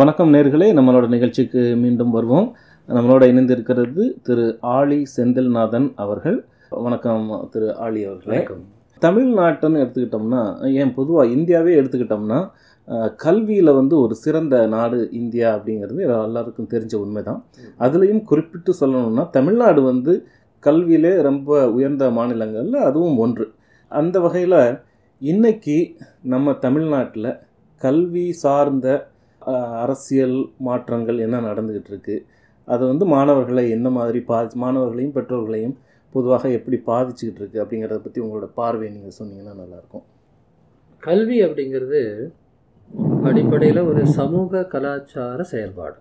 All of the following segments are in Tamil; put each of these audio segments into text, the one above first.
வணக்கம் நேர்களே நம்மளோட நிகழ்ச்சிக்கு மீண்டும் வருவோம். நம்மளோட இணைந்திருக்கிறது திரு ஆளி செந்தில்நாதன் அவர்கள். வணக்கம் திரு ஆளி அவர்களே. தமிழ்நாட்டுன்னு எடுத்துக்கிட்டோம்னா ஏன் பொதுவாக இந்தியாவே எடுத்துக்கிட்டோம்னா கல்வியில் வந்து ஒரு சிறந்த நாடு இந்தியா அப்படிங்கிறது எல்லாருக்கும் தெரிஞ்ச உண்மைதான். அதுலேயும் குறிப்பிட்டு சொல்லணும்னா தமிழ்நாடு வந்து கல்வியிலே ரொம்ப உயர்ந்த மாநிலங்களில் அதுவும் ஒன்று. அந்த வகையில் இன்னைக்கு நம்ம தமிழ்நாட்டில் கல்வி சார்ந்த அரசியல் மாற்றங்கள் என்ன நடந்துக்கிட்டு இருக்கு அது வந்து மாணவர்களை என்ன மாதிரி பாதி மாணவர்களையும் பெற்றோர்களையும் பொதுவாக எப்படி பாதிச்சுக்கிட்டு இருக்கு அப்படிங்கிறத பற்றி உங்களோட பார்வை நீங்கள் சொன்னீங்கன்னா நல்லாயிருக்கும். கல்வி அப்படிங்கிறது அடிப்படையில் ஒரு சமூக கலாச்சார செயல்பாடு.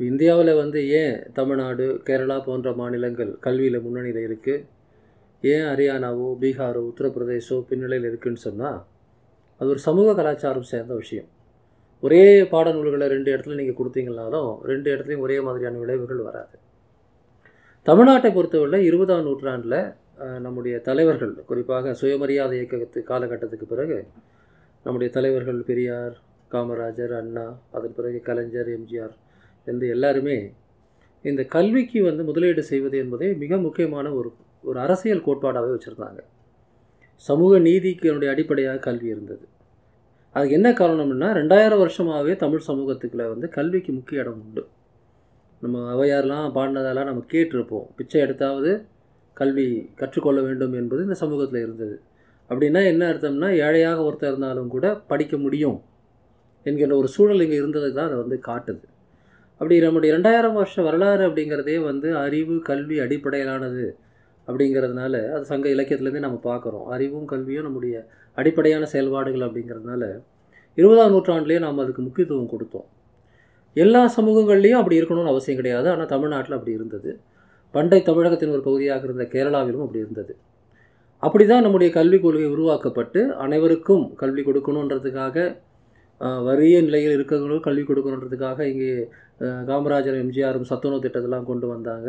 இந்தியாவில் வந்து ஏன் தமிழ்நாடு கேரளா போன்ற மாநிலங்கள் கல்வியில் முன்னணியில் இருக்குது ஏன் ஹரியானாவோ பீகாரோ உத்தரப்பிரதேசோ பின்னணியில் இருக்குதுன்னு சொன்னால் அது ஒரு சமூக கலாச்சாரம் சேர்ந்த விஷயம். ஒரே பாடநூல்களை ரெண்டு இடத்துல நீங்கள் கொடுத்தீங்கனாலும் ரெண்டு இடத்துலையும் ஒரே மாதிரியான விளைவுகள் வராது. தமிழ்நாட்டை பொறுத்தவரை இருபதாம் நூற்றாண்டில் நம்முடைய தலைவர்கள் குறிப்பாக சுயமரியாதை இயக்கத்து காலகட்டத்துக்கு பிறகு நம்முடைய தலைவர்கள் பெரியார் காமராஜர் அண்ணா அதன் பிறகு கலைஞர் எம்ஜிஆர் என்று எல்லாருமே இந்த கல்விக்கு வந்து முதலீடு செய்வது என்பதே மிக முக்கியமான ஒரு ஒரு அரசியல் கோட்பாடாகவே வச்சுருந்தாங்க. சமூக நீதிக்கு என்னுடைய அடிப்படையாக கல்வி இருந்தது. அதுக்கு என்ன காரணம்னா ரெண்டாயிரம் வருஷமாகவே தமிழ் சமூகத்துக்குள்ள வந்து கல்விக்கு முக்கிய இடம் உண்டு. நம்ம அவையாரெலாம் பாடினதெல்லாம் நம்ம கேட்டிருப்போம். பிச்சை எடுத்தாவது கல்வி கற்றுக்கொள்ள வேண்டும் என்பது இந்த சமூகத்தில் இருந்தது. அப்படின்னா என்ன அர்த்தம்னா ஏழையாக ஒருத்தர் இருந்தாலும் கூட படிக்க முடியும் என்கின்ற ஒரு சூழல் இங்கே இருந்தது தான் அதை வந்து காட்டுது. அப்படி நம்முடைய ரெண்டாயிரம் வருஷ வரலாறு அப்படிங்கிறதே வந்து அறிவு கல்வி அடிப்படையிலானது அப்படிங்கிறதுனால அது சங்க இலக்கியத்துலேருந்தே நம்ம பார்க்குறோம். அறிவும் கல்வியும் நம்முடைய அடிப்படையான செயல்பாடுகள் அப்படிங்கிறதுனால இருபதாம் நூற்றாண்டுலேயே நாம் அதுக்கு முக்கியத்துவம் கொடுத்தோம். எல்லா சமூகங்கள்லேயும் அப்படி இருக்கணும்னு அவசியம் கிடையாது. ஆனால் தமிழ்நாட்டில் அப்படி இருந்தது. பண்டை தமிழகத்தின் ஒரு பகுதியாக இருந்த கேரளாவிலும் அப்படி இருந்தது. அப்படி தான் நம்முடைய கல்விக் கொள்கை உருவாக்கப்பட்டு அனைவருக்கும் கல்வி கொடுக்கணுன்றதுக்காக வறிய நிலையில் இருக்கிறவங்களும் கல்வி கொடுக்கணுன்றதுக்காக இங்கே காமராஜர் எம்ஜிஆரும் சத்துணவு திட்டத்தெல்லாம் கொண்டு வந்தாங்க.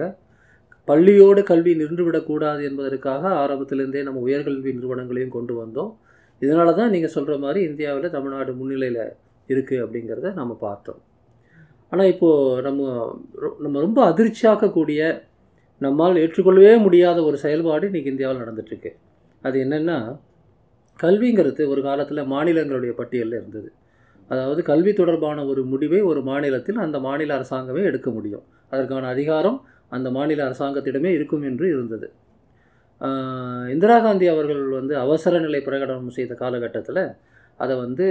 பள்ளியோடு கல்வி நின்றுவிடக்கூடாது என்பதற்காக ஆரம்பத்திலேருந்தே நம்ம உயர்கல்வி நிறுவனங்களையும் கொண்டு வந்தோம். இதனால தான் நீங்கள் சொல்கிற மாதிரி இந்தியாவில் தமிழ்நாடு முன்னிலையில் இருக்குது அப்படிங்கிறத நம்ம பார்த்தோம். ஆனால் இப்போது நம்ம ரொ- நம்ம ரொம்ப அதிர்ச்சியாக்கக்கூடிய நம்மால் ஏற்றுக்கொள்ளவே முடியாத ஒரு செயல்பாடு இன்றைக்கி இந்தியாவில் நடந்துகிட்ருக்கு அது என்னென்னா கல்விங்கிறது ஒரு காலத்தில் மாநிலங்களுடைய பட்டியலில் இருந்தது. அதாவது கல்வி தொடர்பான ஒரு முடிவை ஒரு மாநிலத்தில் அந்த மாநில அரசாங்கமே எடுக்க முடியும். அதற்கான அதிகாரம் அந்த மாநில அரசாங்கத்திடமே இருக்கும் என்று இருந்தது. இந்திரா காந்தி அவர்கள் வந்து அவசர நிலை பிரகடனம் செய்த காலகட்டத்தில் அதை வந்து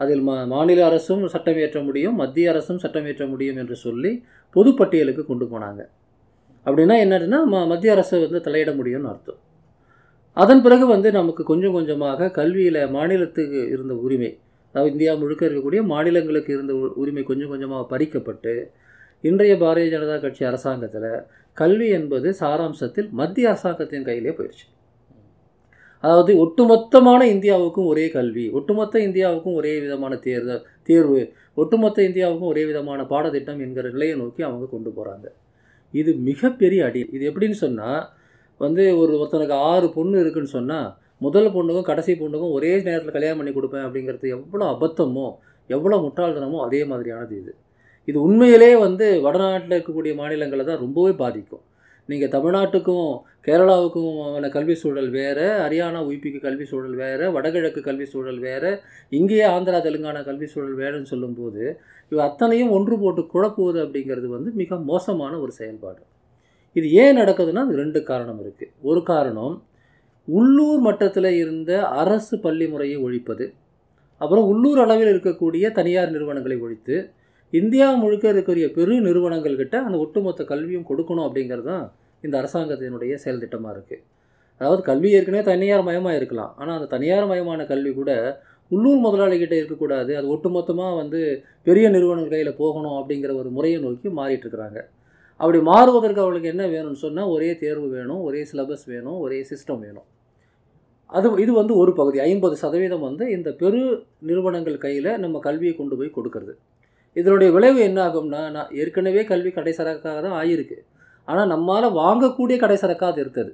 அதில் மா மாநில அரசும் சட்டம் இயற்ற முடியும் மத்திய அரசும் சட்டம் இயற்ற முடியும் என்று சொல்லி பொதுப்பட்டியலுக்கு கொண்டு போனாங்க. அப்படின்னா என்னதுன்னா ம மத்திய அரசு வந்து தலையிட முடியும்னு அர்த்தம். அதன் பிறகு வந்து நமக்கு கொஞ்சம் கொஞ்சமாக கல்வியில் மாநிலத்துக்கு இருந்த உரிமை அதாவது இந்தியா முழுக்க இருக்கக்கூடிய மாநிலங்களுக்கு இருந்த உரிமை கொஞ்சம் கொஞ்சமாக பறிக்கப்பட்டு இன்றைய பாரதிய ஜனதா கட்சி அரசாங்கத்தில் கல்வி என்பது சாராம்சத்தில் மத்திய அரசாங்கத்தின் கையிலே போயிடுச்சு அதாவது ஒட்டுமொத்தமான இந்தியாவுக்கும் ஒரே கல்வி ஒட்டுமொத்த இந்தியாவுக்கும் ஒரே விதமான தேர்தல் தேர்வு ஒட்டுமொத்த இந்தியாவுக்கும் ஒரே விதமான பாடத்திட்டம் என்கிற நிலையை நோக்கி அவங்க கொண்டு போகிறாங்க இது மிகப்பெரிய அடி. இது எப்படின்னு சொன்னால் வந்து ஒரு ஒருத்தனுக்கு ஆறு பொண்ணு இருக்குன்னு சொன்னால் முதல் பொண்ணுக்கும் கடைசி பொண்ணுக்கும் ஒரே நேரத்தில் கல்யாணம் பண்ணி கொடுப்பேன் அப்படிங்கிறது எவ்வளோ அபத்தமோ எவ்வளோ முட்டாள்தனமோ அதே மாதிரியானது இது. இது உண்மையிலே வந்து வடநாட்டில் இருக்கக்கூடிய மாநிலங்களை தான் ரொம்பவே பாதிக்கும். நீங்கள் தமிழ்நாட்டுக்கும் கேரளாவுக்கும் ஆன கல்வி சூழல் வேறு ஹரியானா உய்பிக்கு கல்வி சூழல் வேறு வடகிழக்கு கல்வி சூழல் வேறு இங்கேயே ஆந்திரா தெலுங்கானா கல்வி சூழல் வேறுன்னு சொல்லும்போது இவை அத்தனையும் ஒன்று போட்டு குழப்புவது அப்படிங்கிறது வந்து மிக மோசமான ஒரு செயல்பாடு. இது ஏன் நடக்குதுன்னா அது ரெண்டு காரணம் இருக்குது ஒரு காரணம் உள்ளூர் மட்டத்தில் இருந்த அரசு பள்ளி முறையை ஒழிப்பது அப்புறம் உள்ளூர் அளவில் இருக்கக்கூடிய தனியார் நிறுவனங்களை ஒழித்து இந்தியா முழுக்க இருக்கக்கூடிய பெரு நிறுவனங்கள்கிட்ட அந்த ஒட்டுமொத்த கல்வியும் கொடுக்கணும் அப்படிங்கிறது தான் இந்த அரசாங்கத்தினுடைய செயல் திட்டமாக இருக்குது அதாவது கல்வி ஏற்கனவே தனியார் மயமாக இருக்கலாம். ஆனால் அந்த தனியார் மயமான கல்வி கூட உள்ளூர் முதலாளிகிட்ட இருக்கக்கூடாது. அது ஒட்டுமொத்தமாக வந்து பெரிய நிறுவனங்கள் கையில் போகணும் அப்படிங்கிற ஒரு முறையை நோக்கி மாறிட்டு இருக்கிறாங்க. அப்படி மாறுவதற்கு அவளுக்கு என்ன வேணும்னு சொன்னால் ஒரே தேர்வு வேணும் ஒரே சிலபஸ் வேணும் ஒரே சிஸ்டம் வேணும். அது இது வந்து ஒரு பகுதி. ஐம்பது சதவீதம் வந்து இந்த பெரு நிறுவனங்கள் கையில் நம்ம கல்வியை கொண்டு போய் கொடுக்கறது. இதனுடைய விளைவு என்ன ஆகும்னா நான் ஏற்கனவே கல்வி கடைசரக்காக தான் ஆகியிருக்கு ஆனால் நம்மால் வாங்கக்கூடிய கடைசரக்காக அது இருக்குது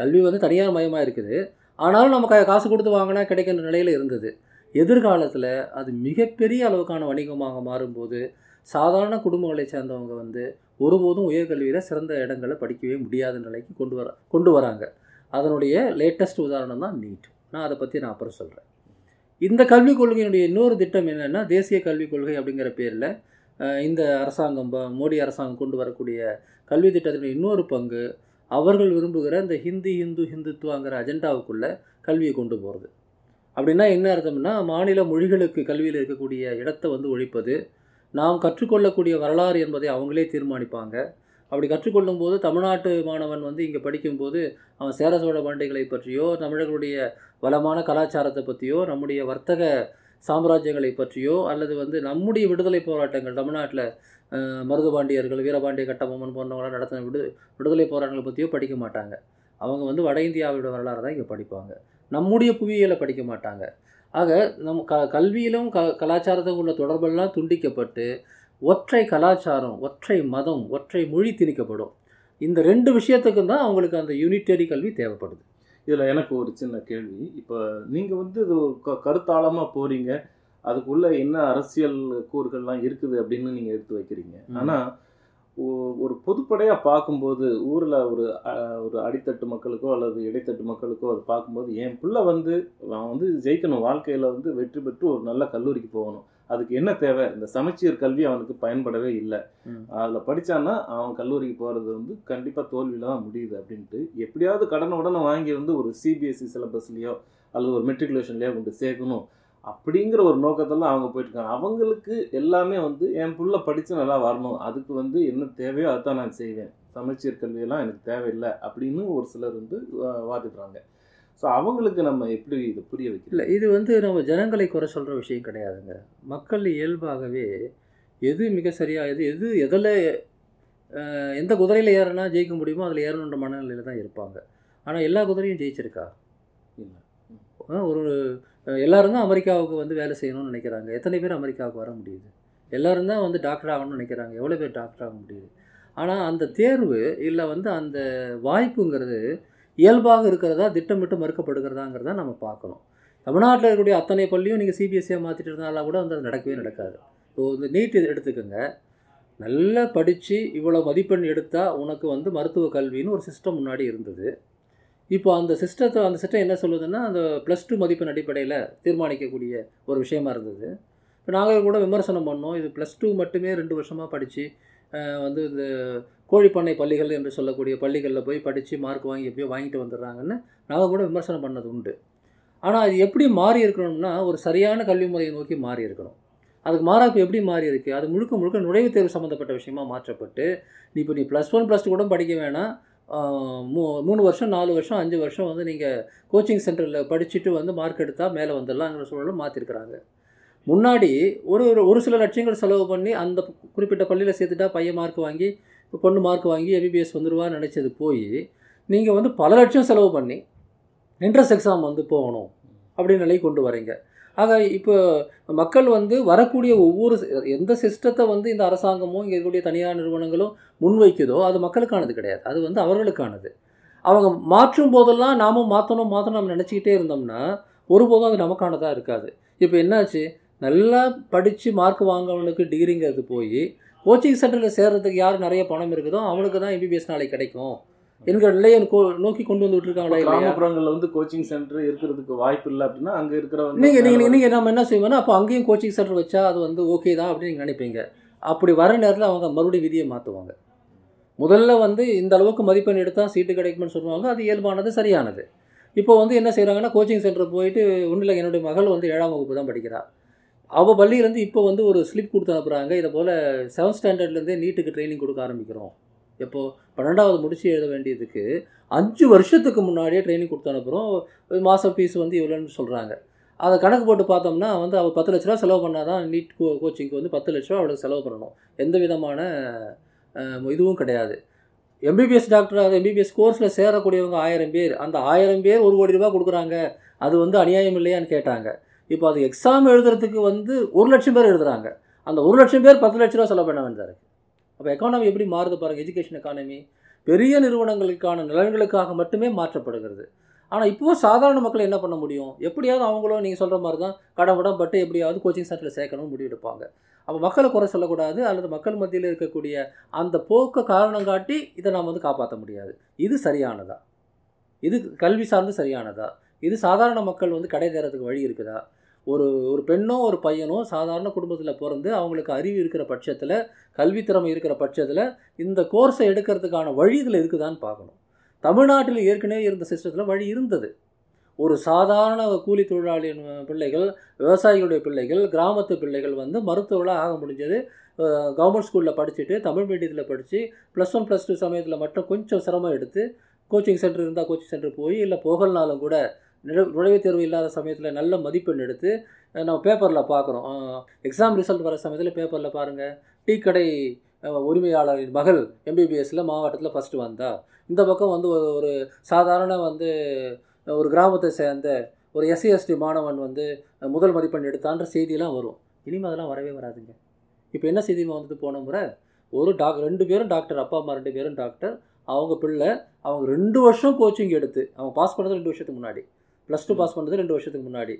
கல்வி வந்து தனியார் மயமாக இருக்குது. ஆனாலும் நம்ம க- காசு கொடுத்து வாங்கினா கிடைக்கின்ற நிலையில் இருந்தது. எதிர்காலத்தில் அது மிகப்பெரிய அளவுக்கான வணிகமாக மாறும்போது சாதாரண குடும்பங்களை சேர்ந்தவங்க வந்து ஒருபோதும் உயர்கல்வியில் சிறந்த இடங்களை படிக்கவே முடியாத நிலைக்கு கொண்டு வர கொண்டு வராங்க. அதனுடைய லேட்டஸ்ட் உதாரணம் தான் நீட் நான் அதை பற்றி நான் அப்புறம் சொல்கிறேன் இந்த கல்விக் கொள்கையினுடைய இன்னொரு திட்டம் என்னென்னா தேசிய கல்விக் கொள்கை அப்படிங்கிற பேரில் இந்த அரசாங்கம் மோடி அரசாங்கம் கொண்டு வரக்கூடிய கல்வி திட்டத்தினுடைய இன்னொரு பங்கு அவர்கள் விரும்புகிற இந்த ஹிந்தி ஹிந்து ஹிந்துத்துவாங்கிற அஜெண்டாவுக்குள்ளே கல்வியை கொண்டு போகிறது அப்படின்னா என்ன அர்த்தம்னா மாநில மொழிகளுக்கு கல்வியில் இருக்கக்கூடிய இடத்தை வந்து ஒழிப்பது நாம் கற்றுக்கொள்ளக்கூடிய வரலாறு என்பதை அவங்களே தீர்மானிப்பாங்க. அப்படி கற்றுக்கொள்ளும் போது தமிழ்நாட்டு மாணவன் வந்து இங்கே படிக்கும்போது அவன் சேர சோழ பாண்டிகளை பற்றியோ தமிழர்களுடைய வளமான கலாச்சாரத்தை பற்றியோ நம்முடைய வர்த்தக சாம்ராஜ்யங்களை பற்றியோ அல்லது வந்து நம்முடைய விடுதலை போராட்டங்கள் தமிழ்நாட்டில் மருதுபாண்டியர்கள் வீரபாண்டிய கட்டபொம்மன் போன்றவங்களாம் நடத்தின விடு விடுதலை போராட்டங்களை பற்றியோ படிக்க மாட்டாங்க. அவங்க வந்து வட இந்தியாவோட வரலாறு தான் இங்கே படிப்பாங்க. நம்முடைய புவியியலை படிக்க மாட்டாங்க. ஆக நம் க கல்வியிலும் க கலாச்சாரத்துக்கும் உள்ள தொடர்பெல்லாம் துண்டிக்கப்பட்டு ஒற்றை கலாச்சாரம் ஒற்றை மதம் ஒற்றை மொழி திணிக்கப்படும். இந்த ரெண்டு விஷயத்துக்கும் தான் அவங்களுக்கு அந்த யூனிட்டரி கல்வி தேவைப்படுது. இதில் எனக்கு ஒரு சின்ன கேள்வி. இப்போ நீங்கள் வந்து இது க கருத்தாளமாக போகிறீங்க அதுக்குள்ள என்ன அரசியல் கூறுகள்லாம் இருக்குது அப்படின்னு நீங்கள் எடுத்து வைக்கிறீங்க. ஆனால் ஒரு பொதுப்படையாக பார்க்கும்போது ஊரில் ஒரு ஒரு அடித்தட்டு மக்களுக்கோ அல்லது இடைத்தட்டு மக்களுக்கோ அது பார்க்கும்போது என் பிள்ளை வந்து அவன் வந்து ஜெயிக்கணும் வாழ்க்கையில் வந்து வெற்றி பெற்று ஒரு நல்ல கல்லூரிக்கு போகணும். அதுக்கு என்ன தேவை? இந்த சமச்சீர் கல்வி அவனுக்கு பயன்படவே இல்லை. அதில் படிச்சான்னா அவன் கல்லூரிக்கு போகிறது வந்து கண்டிப்பாக தோல்வியில் தான் முடியுது அப்படின்ட்டு எப்படியாவது கடனை உடனே வாங்கி வந்து ஒரு சிபிஎஸ்சி சிலபஸ்லேயோ அல்லது ஒரு மெட்ரிகுலேஷன்லேயோ கொண்டு சேர்க்கணும் அப்படிங்கிற ஒரு நோக்கத்தில் அவங்க போயிட்டு இருக்காங்க அவங்களுக்கு எல்லாமே வந்து என் புள்ள படித்து நல்லா வரணும். அதுக்கு வந்து என்ன தேவையோ அதுதான் நான் செய்வேன். சமச்சீர் கல்வியெல்லாம் எனக்கு தேவையில்லை அப்படின்னு ஒரு சிலர் வந்து வாதிடுறாங்க. ஸோ அவங்களுக்கு நம்ம எப்படி இதை புரிய வைக்கல இல்லை இது வந்து நம்ம ஜனங்களை குறை சொல்கிற விஷயம் கிடையாதுங்க. மக்கள் இயல்பாகவே எது மிக சரியாக எது எது எதில் எந்த குதிரையில் ஏறினா ஜெயிக்க முடியுமோ அதில் ஏறணுன்ற மனநிலையில் தான் இருப்பாங்க. ஆனால் எல்லா குதிரையும் ஜெயிச்சிருக்கா? இல்லை. ஒரு எல்லாரும் தான் அமெரிக்காவுக்கு வந்து வேலை செய்யணும்னு நினைக்கிறாங்க. எத்தனை பேர் அமெரிக்காவுக்கு வர முடியுது? எல்லாரும் தான் வந்து டாக்டர் ஆகணும்னு நினைக்கிறாங்க. எவ்வளோ பேர் டாக்டர் ஆக முடியுது? ஆனால் அந்த தேர்வு இல்லை வந்து அந்த வாய்ப்புங்கிறது இயல்பாக இருக்கிறதா திட்டமிட்டு மறுக்கப்படுகிறதாங்கிறத நம்ம பார்க்கணும். தமிழ்நாட்டில் இருக்கக்கூடிய அத்தனை பள்ளியும் நீங்கள் சிபிஎஸ்சியாக மாற்றிட்டு இருந்தாலும் கூட வந்து அது நடக்கவே நடக்காது. இப்போ இந்த நீட் எடுத்துக்கோங்க. நல்லா படித்து இவ்வளோ மதிப்பெண் எடுத்தால் உனக்கு வந்து மருத்துவ கல்வின்னு ஒரு சிஸ்டம் முன்னாடி இருந்தது. இப்போ அந்த சிஸ்டத்தை அந்த சிஸ்டம் என்ன சொல்லுதுன்னா அந்த ப்ளஸ் டூ மதிப்பெண் அடிப்படையில் தீர்மானிக்கக்கூடிய ஒரு விஷயமா இருந்தது. இப்போ நாங்கள் கூட விமர்சனம் பண்ணோம். இது ப்ளஸ் டூ மட்டுமே ரெண்டு வருஷமாக படித்து வந்து இந்த கோழிப்பண்ணை பள்ளிகள் என்று சொல்லக்கூடிய பள்ளிகளில் போய் படித்து மார்க் வாங்கி எப்படியோ வாங்கிட்டு வந்துடுறாங்கன்னு நாங்கள் கூட விமர்சனம் பண்ணது உண்டு. ஆனால் அது எப்படி மாறி இருக்கணும்னா ஒரு சரியான கல்வி முறையை நோக்கி மாறி இருக்கணும். அதுக்கு மாறாக இப்போ எப்படி மாறி இருக்குது அது முழுக்க முழுக்க நுழைவுத் தேர்வு சம்மந்தப்பட்ட விஷயமா மாற்றப்பட்டு நீ இப்போ நீ ப்ளஸ் ஒன் ப்ளஸ் டூ கூட படிக்க வேணாம். மூ மூணு வருஷம் நாலு வருஷம் அஞ்சு வருஷம் வந்து நீங்கள் கோச்சிங் சென்டரில் படிச்சுட்டு வந்து மார்க் எடுத்தால் மேலே வந்துடலாங்கிற சூழலை மாற்றிருக்கிறாங்க முன்னாடி ஒரு ஒரு ஒரு சில லட்சங்கள் செலவு பண்ணி அந்த குறிப்பிட்ட பள்ளியில் சேர்த்துட்டா பையன் மார்க் வாங்கி இப்போ பொண்ணு மார்க் வாங்கி எம்பிபிஎஸ் வந்துடுவான்னு நினச்சது போய் நீங்கள் வந்து பல லட்சம் செலவு பண்ணி என்ட்ரன்ஸ் எக்ஸாம் வந்து போகணும் அப்படின்னு நிலை கொண்டு வரீங்க. ஆக இப்போ மக்கள் வந்து வரக்கூடிய ஒவ்வொரு எந்த சிஸ்டத்தை வந்து இந்த அரசாங்கமும் இங்கே இருக்கக்கூடிய தனியார் நிறுவனங்களும் முன்வைக்குதோ அது மக்களுக்கானது கிடையாது. அது வந்து அவர்களுக்கானது. அவங்க மாற்றும் போதெல்லாம் நாமும் மாற்றணும் மாற்றணும் நம்ம நினச்சிக்கிட்டே இருந்தோம்னா ஒருபோதும் அது நமக்கானதாக இருக்காது. இப்போ என்னாச்சு? நல்லா படித்து மார்க் வாங்கவனுக்கு டிகிரிங்கிறது போய் கோச்சிங் சென்டரில் சேர்றதுக்கு யார் நிறைய பணம் இருக்குதோ அவனுக்கு தான் எம்பிபிஎஸ் நாளைக்கு கிடைக்கும் என்கிற நிலையை நோக்கி கொண்டு வந்துட்டு இருக்காங்களா இல்லையா? கிராமப்புறங்கள்ல வந்து கோச்சிங் சென்டர் இருக்கிறதுக்கு வாய்ப்பு இல்லை அப்படின்னா அங்க இருக்கிறவங்க நீங்கள் நீங்கள் நீங்கள் நம்ம என்ன செய்வோம்னா அப்போ அங்கேயும் கோச்சிங் சென்டர் வச்சா அது வந்து ஓகே தான் அப்படின்னு நீங்க நினைப்பீங்க. அப்படி வர நேரத்தில் அவங்க மறுபடியும் விதியை மாற்றுவாங்க முதல்ல வந்து இந்த அளவுக்கு மதிப்பெண் எடுத்தால் சீட்டு கிடைக்கும்னு சொல்லுவாங்க. அது இயல்பானது சரியானது. இப்போ வந்து என்ன செய்கிறாங்கன்னா கோச்சிங் சென்டர் போயிட்டு ஒன்றும் இல்லை என்னுடைய மகள் வந்து ஏழாம் வகுப்பு தான் படிக்கிறா. அவள் பள்ளியிலேருந்து இப்போ வந்து ஒரு ஸ்லிப் கொடுத்து அனுப்புகிறாங்க இதை போல் செவன்த் ஸ்டாண்டர்ட்லேருந்தே நீட்டுக்கு ட்ரைனிங் கொடுக்க ஆரம்பிக்கிறோம். எப்போது பன்னெண்டாவது முடிச்சு எழுத வேண்டியதுக்கு அஞ்சு வருஷத்துக்கு முன்னாடியே ட்ரைனிங் கொடுத்து அனுப்புகிறோம் மாதம் ஃபீஸ் வந்து இவ்வளோன்னு சொல்கிறாங்க அதை கணக்கு போட்டு பார்த்தோம்னா வந்து அவள் பத்து லட்ச ரூபா செலவு பண்ணால் தான் நீட் கோ கோச்சிங்க்கு வந்து பத்து லட்ச ரூபா அவளுக்கு செலவு பண்ணணும். எந்த விதமான இதுவும் கிடையாது. எம்பிபிஎஸ் டாக்டர் அது எம்பிபிஎஸ் கோர்ஸில் சேரக்கூடியவங்க ஆயிரம் பேர். அந்த ஆயிரம் பேர் ஒரு கோடி ரூபா கொடுக்குறாங்க. அது வந்து அநியாயம் இல்லையான்னு கேட்டாங்க. இப்போ அது எக்ஸாம் எழுதுறதுக்கு வந்து ஒரு லட்சம் பேர் எழுதுறாங்க. அந்த ஒரு லட்சம் பேர் பத்து லட்ச ரூபா செலவு பண்ண வேண்டியதாக இருக்குது அப்போ எக்கானமி எப்படி மாறுது பாருங்கள் எஜுகேஷன் எக்கானமி பெரிய நிறுவனங்களுக்கான நலன்களுக்காக மட்டுமே மாற்றப்படுகிறது. ஆனால் இப்போவும் சாதாரண மக்கள் என்ன பண்ண முடியும்? எப்படியாவது அவங்களும் நீங்கள் சொல்கிற மாதிரி தான் கடவுடம் பட்டு எப்படியாவது கோச்சிங் சென்டரில் சேர்க்கணும்னு முடிவெடுப்பாங்க. அப்போ மக்களை குறை சொல்லக்கூடாது அல்லது மக்கள் மத்தியில் இருக்கக்கூடிய அந்த போக்க காரணம் காட்டி இதை நாம் வந்து காப்பாற்ற முடியாது. இது சரியானதா? இது கல்வி சார்ந்து சரியானதா? இது சாதாரண மக்கள் வந்து கடை தேரத்துக்கு வழி இருக்குதா? ஒரு ஒரு பெண்ணோ ஒரு பையனோ சாதாரண குடும்பத்தில் பிறந்து அவங்களுக்கு அறிவு இருக்கிற பட்சத்தில் கல்வி திறமை இருக்கிற பட்சத்தில் இந்த கோர்ஸை எடுக்கிறதுக்கான வழி இதில் இருக்குதான்னு பார்க்கணும். தமிழ்நாட்டில் ஏற்கனவே இருந்த சிஸ்டத்தில் வழி இருந்தது. ஒரு சாதாரண கூலி தொழிலாளியின் பிள்ளைகள் விவசாயிகளுடைய பிள்ளைகள் கிராமத்து பிள்ளைகள் வந்து மருத்துவர்களாக ஆக முடிஞ்சது. கவர்மெண்ட் ஸ்கூலில் படிச்சுட்டு தமிழ் மீடியத்தில் படித்து ப்ளஸ் ஒன் ப்ளஸ் டூ சமயத்தில் மட்டும் கொஞ்சம் சிரமம் எடுத்து கோச்சிங் சென்டர் இருந்தால் கோச்சிங் சென்டர் போய் இல்லை போகலனாலும் கூட நுழைவுத் தேர்வு இல்லாத சமயத்தில் நல்ல மதிப்பெண் எடுத்து நம்ம பேப்பரில் பார்க்குறோம் எக்ஸாம் ரிசல்ட் வர சமயத்தில் பேப்பரில் பாருங்கள் டீ கடை உரிமையாளரின் மகள் எம்பிபிஎஸ்சில் மாவட்டத்தில் ஃபஸ்ட்டு வந்தா. இந்த பக்கம் வந்து ஒரு ஒரு சாதாரண வந்து ஒரு கிராமத்தை சேர்ந்த ஒரு எஸ்சி எஸ்டி மாணவன் வந்து முதல் மதிப்பெண் எடுத்தான்ற செய்தியெல்லாம் வரும். இனிமேல் அதெல்லாம் வரவே வராதுங்க. இப்போ என்ன செய்தி வந்துட்டு போன முறை? ஒரு டாக் ரெண்டு பேரும் டாக்டர் அப்பா அம்மா ரெண்டு பேரும் டாக்டர் அவங்க பிள்ளை அவங்க ரெண்டு வருஷம் கோச்சிங் எடுத்து அவங்க பாஸ் பண்ணுறது ரெண்டு வருஷத்துக்கு முன்னாடி. ப்ளஸ் டூ பாஸ் பண்ணது ரெண்டு வருஷத்துக்கு முன்னாடி.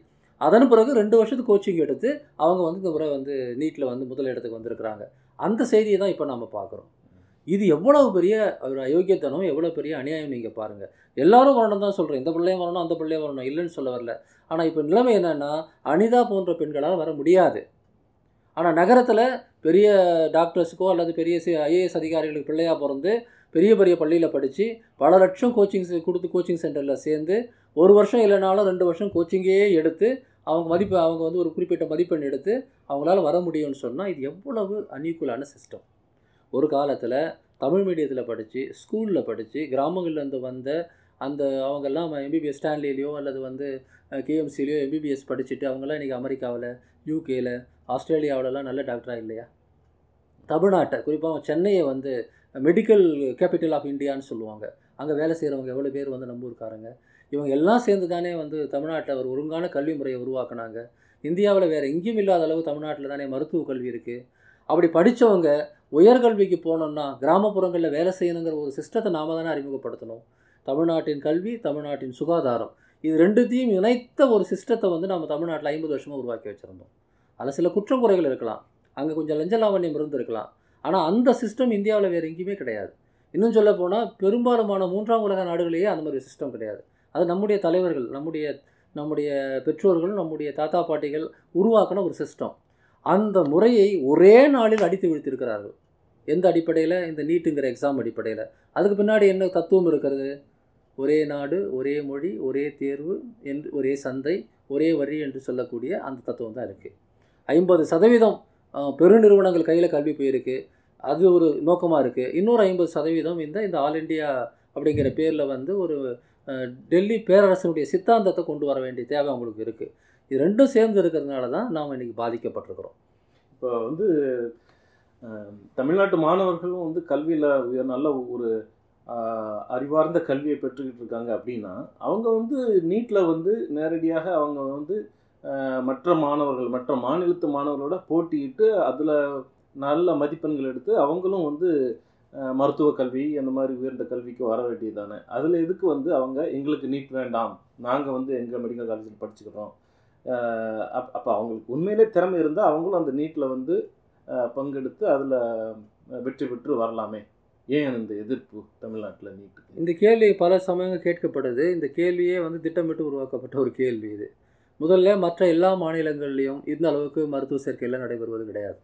அதன் பிறகு ரெண்டு வருஷத்துக்கு கோச்சிங் எடுத்து அவங்க வந்து இந்த முறை வந்து நீட்டில் வந்து முதல் இடத்துக்கு வந்திருக்கிறாங்க. அந்த செய்தியை தான் இப்போ நம்ம பார்க்குறோம். இது எவ்வளவு பெரிய ஒரு அயோக்கியத்தனம் எவ்வளோ பெரிய அநியாயம் நீங்கள் பாருங்கள் எல்லாரும் வரணும் தான் சொல்கிறேன் இந்த பிள்ளையும் வரணும் அந்த பிள்ளையும் வரணும் இல்லைன்னு சொல்ல வரல. ஆனால் இப்போ நிலைமை என்னென்னா அனிதா போன்ற பெண்களால் வர முடியாது. ஆனால் நகரத்தில் பெரிய டாக்டர்ஸுக்கோ அல்லது பெரிய ஐஏஎஸ் அதிகாரிகளுக்கு பிள்ளையாக பிறந்து பெரிய பெரிய பள்ளியில் படித்து பல லட்சம் கோச்சிங் கொடுத்து கோச்சிங் சென்டரில் சேர்ந்து ஒரு வருஷம் இல்லைனாலும் ரெண்டு வருஷம் கோச்சிங்கே எடுத்து அவங்க மதிப்பு அவங்க வந்து ஒரு குறிப்பிட்ட மதிப்பெண் எடுத்து அவங்களால வர முடியும்னு சொன்னால் இது எவ்வளவு அன்ஈக்குவலான சிஸ்டம் ஒரு காலத்தில் தமிழ் மீடியத்தில் படித்து ஸ்கூலில் படித்து கிராமங்கள்லேருந்து வந்த அந்த அவங்கெல்லாம் எம்பிபிஎஸ் ஸ்டான்லிலையோ அல்லது வந்து கேஎம்சிலேயோ எம்பிபிஎஸ் படிச்சுட்டு அவங்கெல்லாம் இன்றைக்கி அமெரிக்காவில் யூகேயில் ஆஸ்திரேலியாவிலலாம் நல்ல டாக்டராக இல்லையா? தமிழ்நாட்டை குறிப்பாக சென்னையை வந்து மெடிக்கல் கேபிட்டல் ஆஃப் இந்தியான்னு சொல்லுவாங்க. அங்கே வேலை செய்கிறவங்க எவ்வளோ பேர் வந்து நம்ம இவங்க எல்லாம் சேர்ந்து தானே வந்து தமிழ்நாட்டில் ஒரு ஒழுங்கான கல்வி முறையை உருவாக்குனாங்க. இந்தியாவில் வேறு எங்கேயும் இல்லாத அளவு தமிழ்நாட்டில் தானே மருத்துவ கல்வி இருக்குது அப்படி படித்தவங்க உயர்கல்விக்கு போனோம்னா கிராமப்புறங்களில் வேலை செய்யணுங்கிற ஒரு சிஸ்டத்தை நாம தானே அறிமுகப்படுத்தணும். தமிழ்நாட்டின் கல்வி தமிழ்நாட்டின் சுகாதாரம். இது ரெண்டுத்தையும் இணைத்த ஒரு சிஸ்டத்தை வந்து நம்ம தமிழ்நாட்டில் ஐம்பது வருஷமாக உருவாக்கி வச்சுருந்தோம். அதில் சில குற்றம் குறைகள் இருக்கலாம். அங்கே கொஞ்சம் லஞ்ச லாவண்யம் இருந்திருக்கலாம். ஆனால் அந்த சிஸ்டம் இந்தியாவில் வேறு எங்கேயுமே கிடையாது. இன்னும் சொல்ல போனால் பெரும்பாலுமான மூன்றாம் உலக நாடுகளையே அந்த மாதிரி சிஸ்டம் கிடையாது. அது நம்முடைய தலைவர்கள் நம்முடைய நம்முடைய பெற்றோர்கள் நம்முடைய தாத்தா பாட்டிகள் உருவாக்கின ஒரு சிஸ்டம் அந்த முறையை ஒரே நாளில் அடித்து வீழ்த்திருக்கிறார்கள் எந்த அடிப்படையில்? இந்த நீட்டுங்கிற எக்ஸாம் அடிப்படையில். அதுக்கு பின்னாடி என்ன தத்துவம் இருக்கிறது? ஒரே நாடு ஒரே மொழி ஒரே தேர்வு என்று ஒரே சந்தை ஒரே வரி என்று சொல்லக்கூடிய அந்த தத்துவம் தான் இருக்குது ஐம்பது சதவீதம் பெருநிறுவனங்கள் கையில் கல்வி போயிருக்கு. அது ஒரு நோக்கமாக இருக்குது இன்னொரு ஐம்பது சதவீதம் இந்த இந்த ஆல் இண்டியா அப்படிங்கிற பேரில் வந்து ஒரு டெல்லி பேரரசனுடைய சித்தாந்தத்தை கொண்டு வர வேண்டிய தேவை அவங்களுக்கு இருக்குது இது ரெண்டும் சேர்ந்து இருக்கிறதுனால தான் நாம் இன்றைக்கி பாதிக்கப்பட்டிருக்கிறோம். இப்போ வந்து தமிழ்நாட்டு மாணவர்களும் வந்து கல்வியில் உயர் நல்ல ஒரு அறிவார்ந்த கல்வியை பெற்றுக்கிட்டு இருக்காங்க அப்படின்னா அவங்க வந்து நீட்டில் வந்து நேரடியாக அவங்க வந்து மற்ற மாணவர்கள் மற்ற மாநிலத்து மாணவர்களோட போட்டியிட்டு அதில் நல்ல மதிப்பெண்கள் எடுத்து அவங்களும் வந்து மருத்துவ கல்வி அந்த மாதிரி உயர்ந்த கல்விக்கு வர வேண்டியது தானே அதில் எதுக்கு வந்து அவங்க எங்களுக்கு நீட் வேண்டாம் நாங்கள் வந்து எங்கள் மெடிக்கல் காலேஜில் படிச்சுக்கிறோம். அப் அப்போ அவங்களுக்கு உண்மையிலே திறமை இருந்தால் அவங்களும் அந்த நீட்டில் வந்து பங்கெடுத்து அதில் வெற்றி பெற்று வரலாமே. ஏன் இந்த எதிர்ப்பு தமிழ்நாட்டில் நீட்டு இந்த கேள்வி பல சமயங்கள் கேட்கப்படுது. இந்த கேள்வியே வந்து திட்டமிட்டு உருவாக்கப்பட்ட ஒரு கேள்வி இது. முதல்ல மற்ற எல்லா மாநிலங்கள்லேயும் இந்த அளவுக்கு மருத்துவ சேர்க்கையெல்லாம் நடைபெறுவது கிடையாது.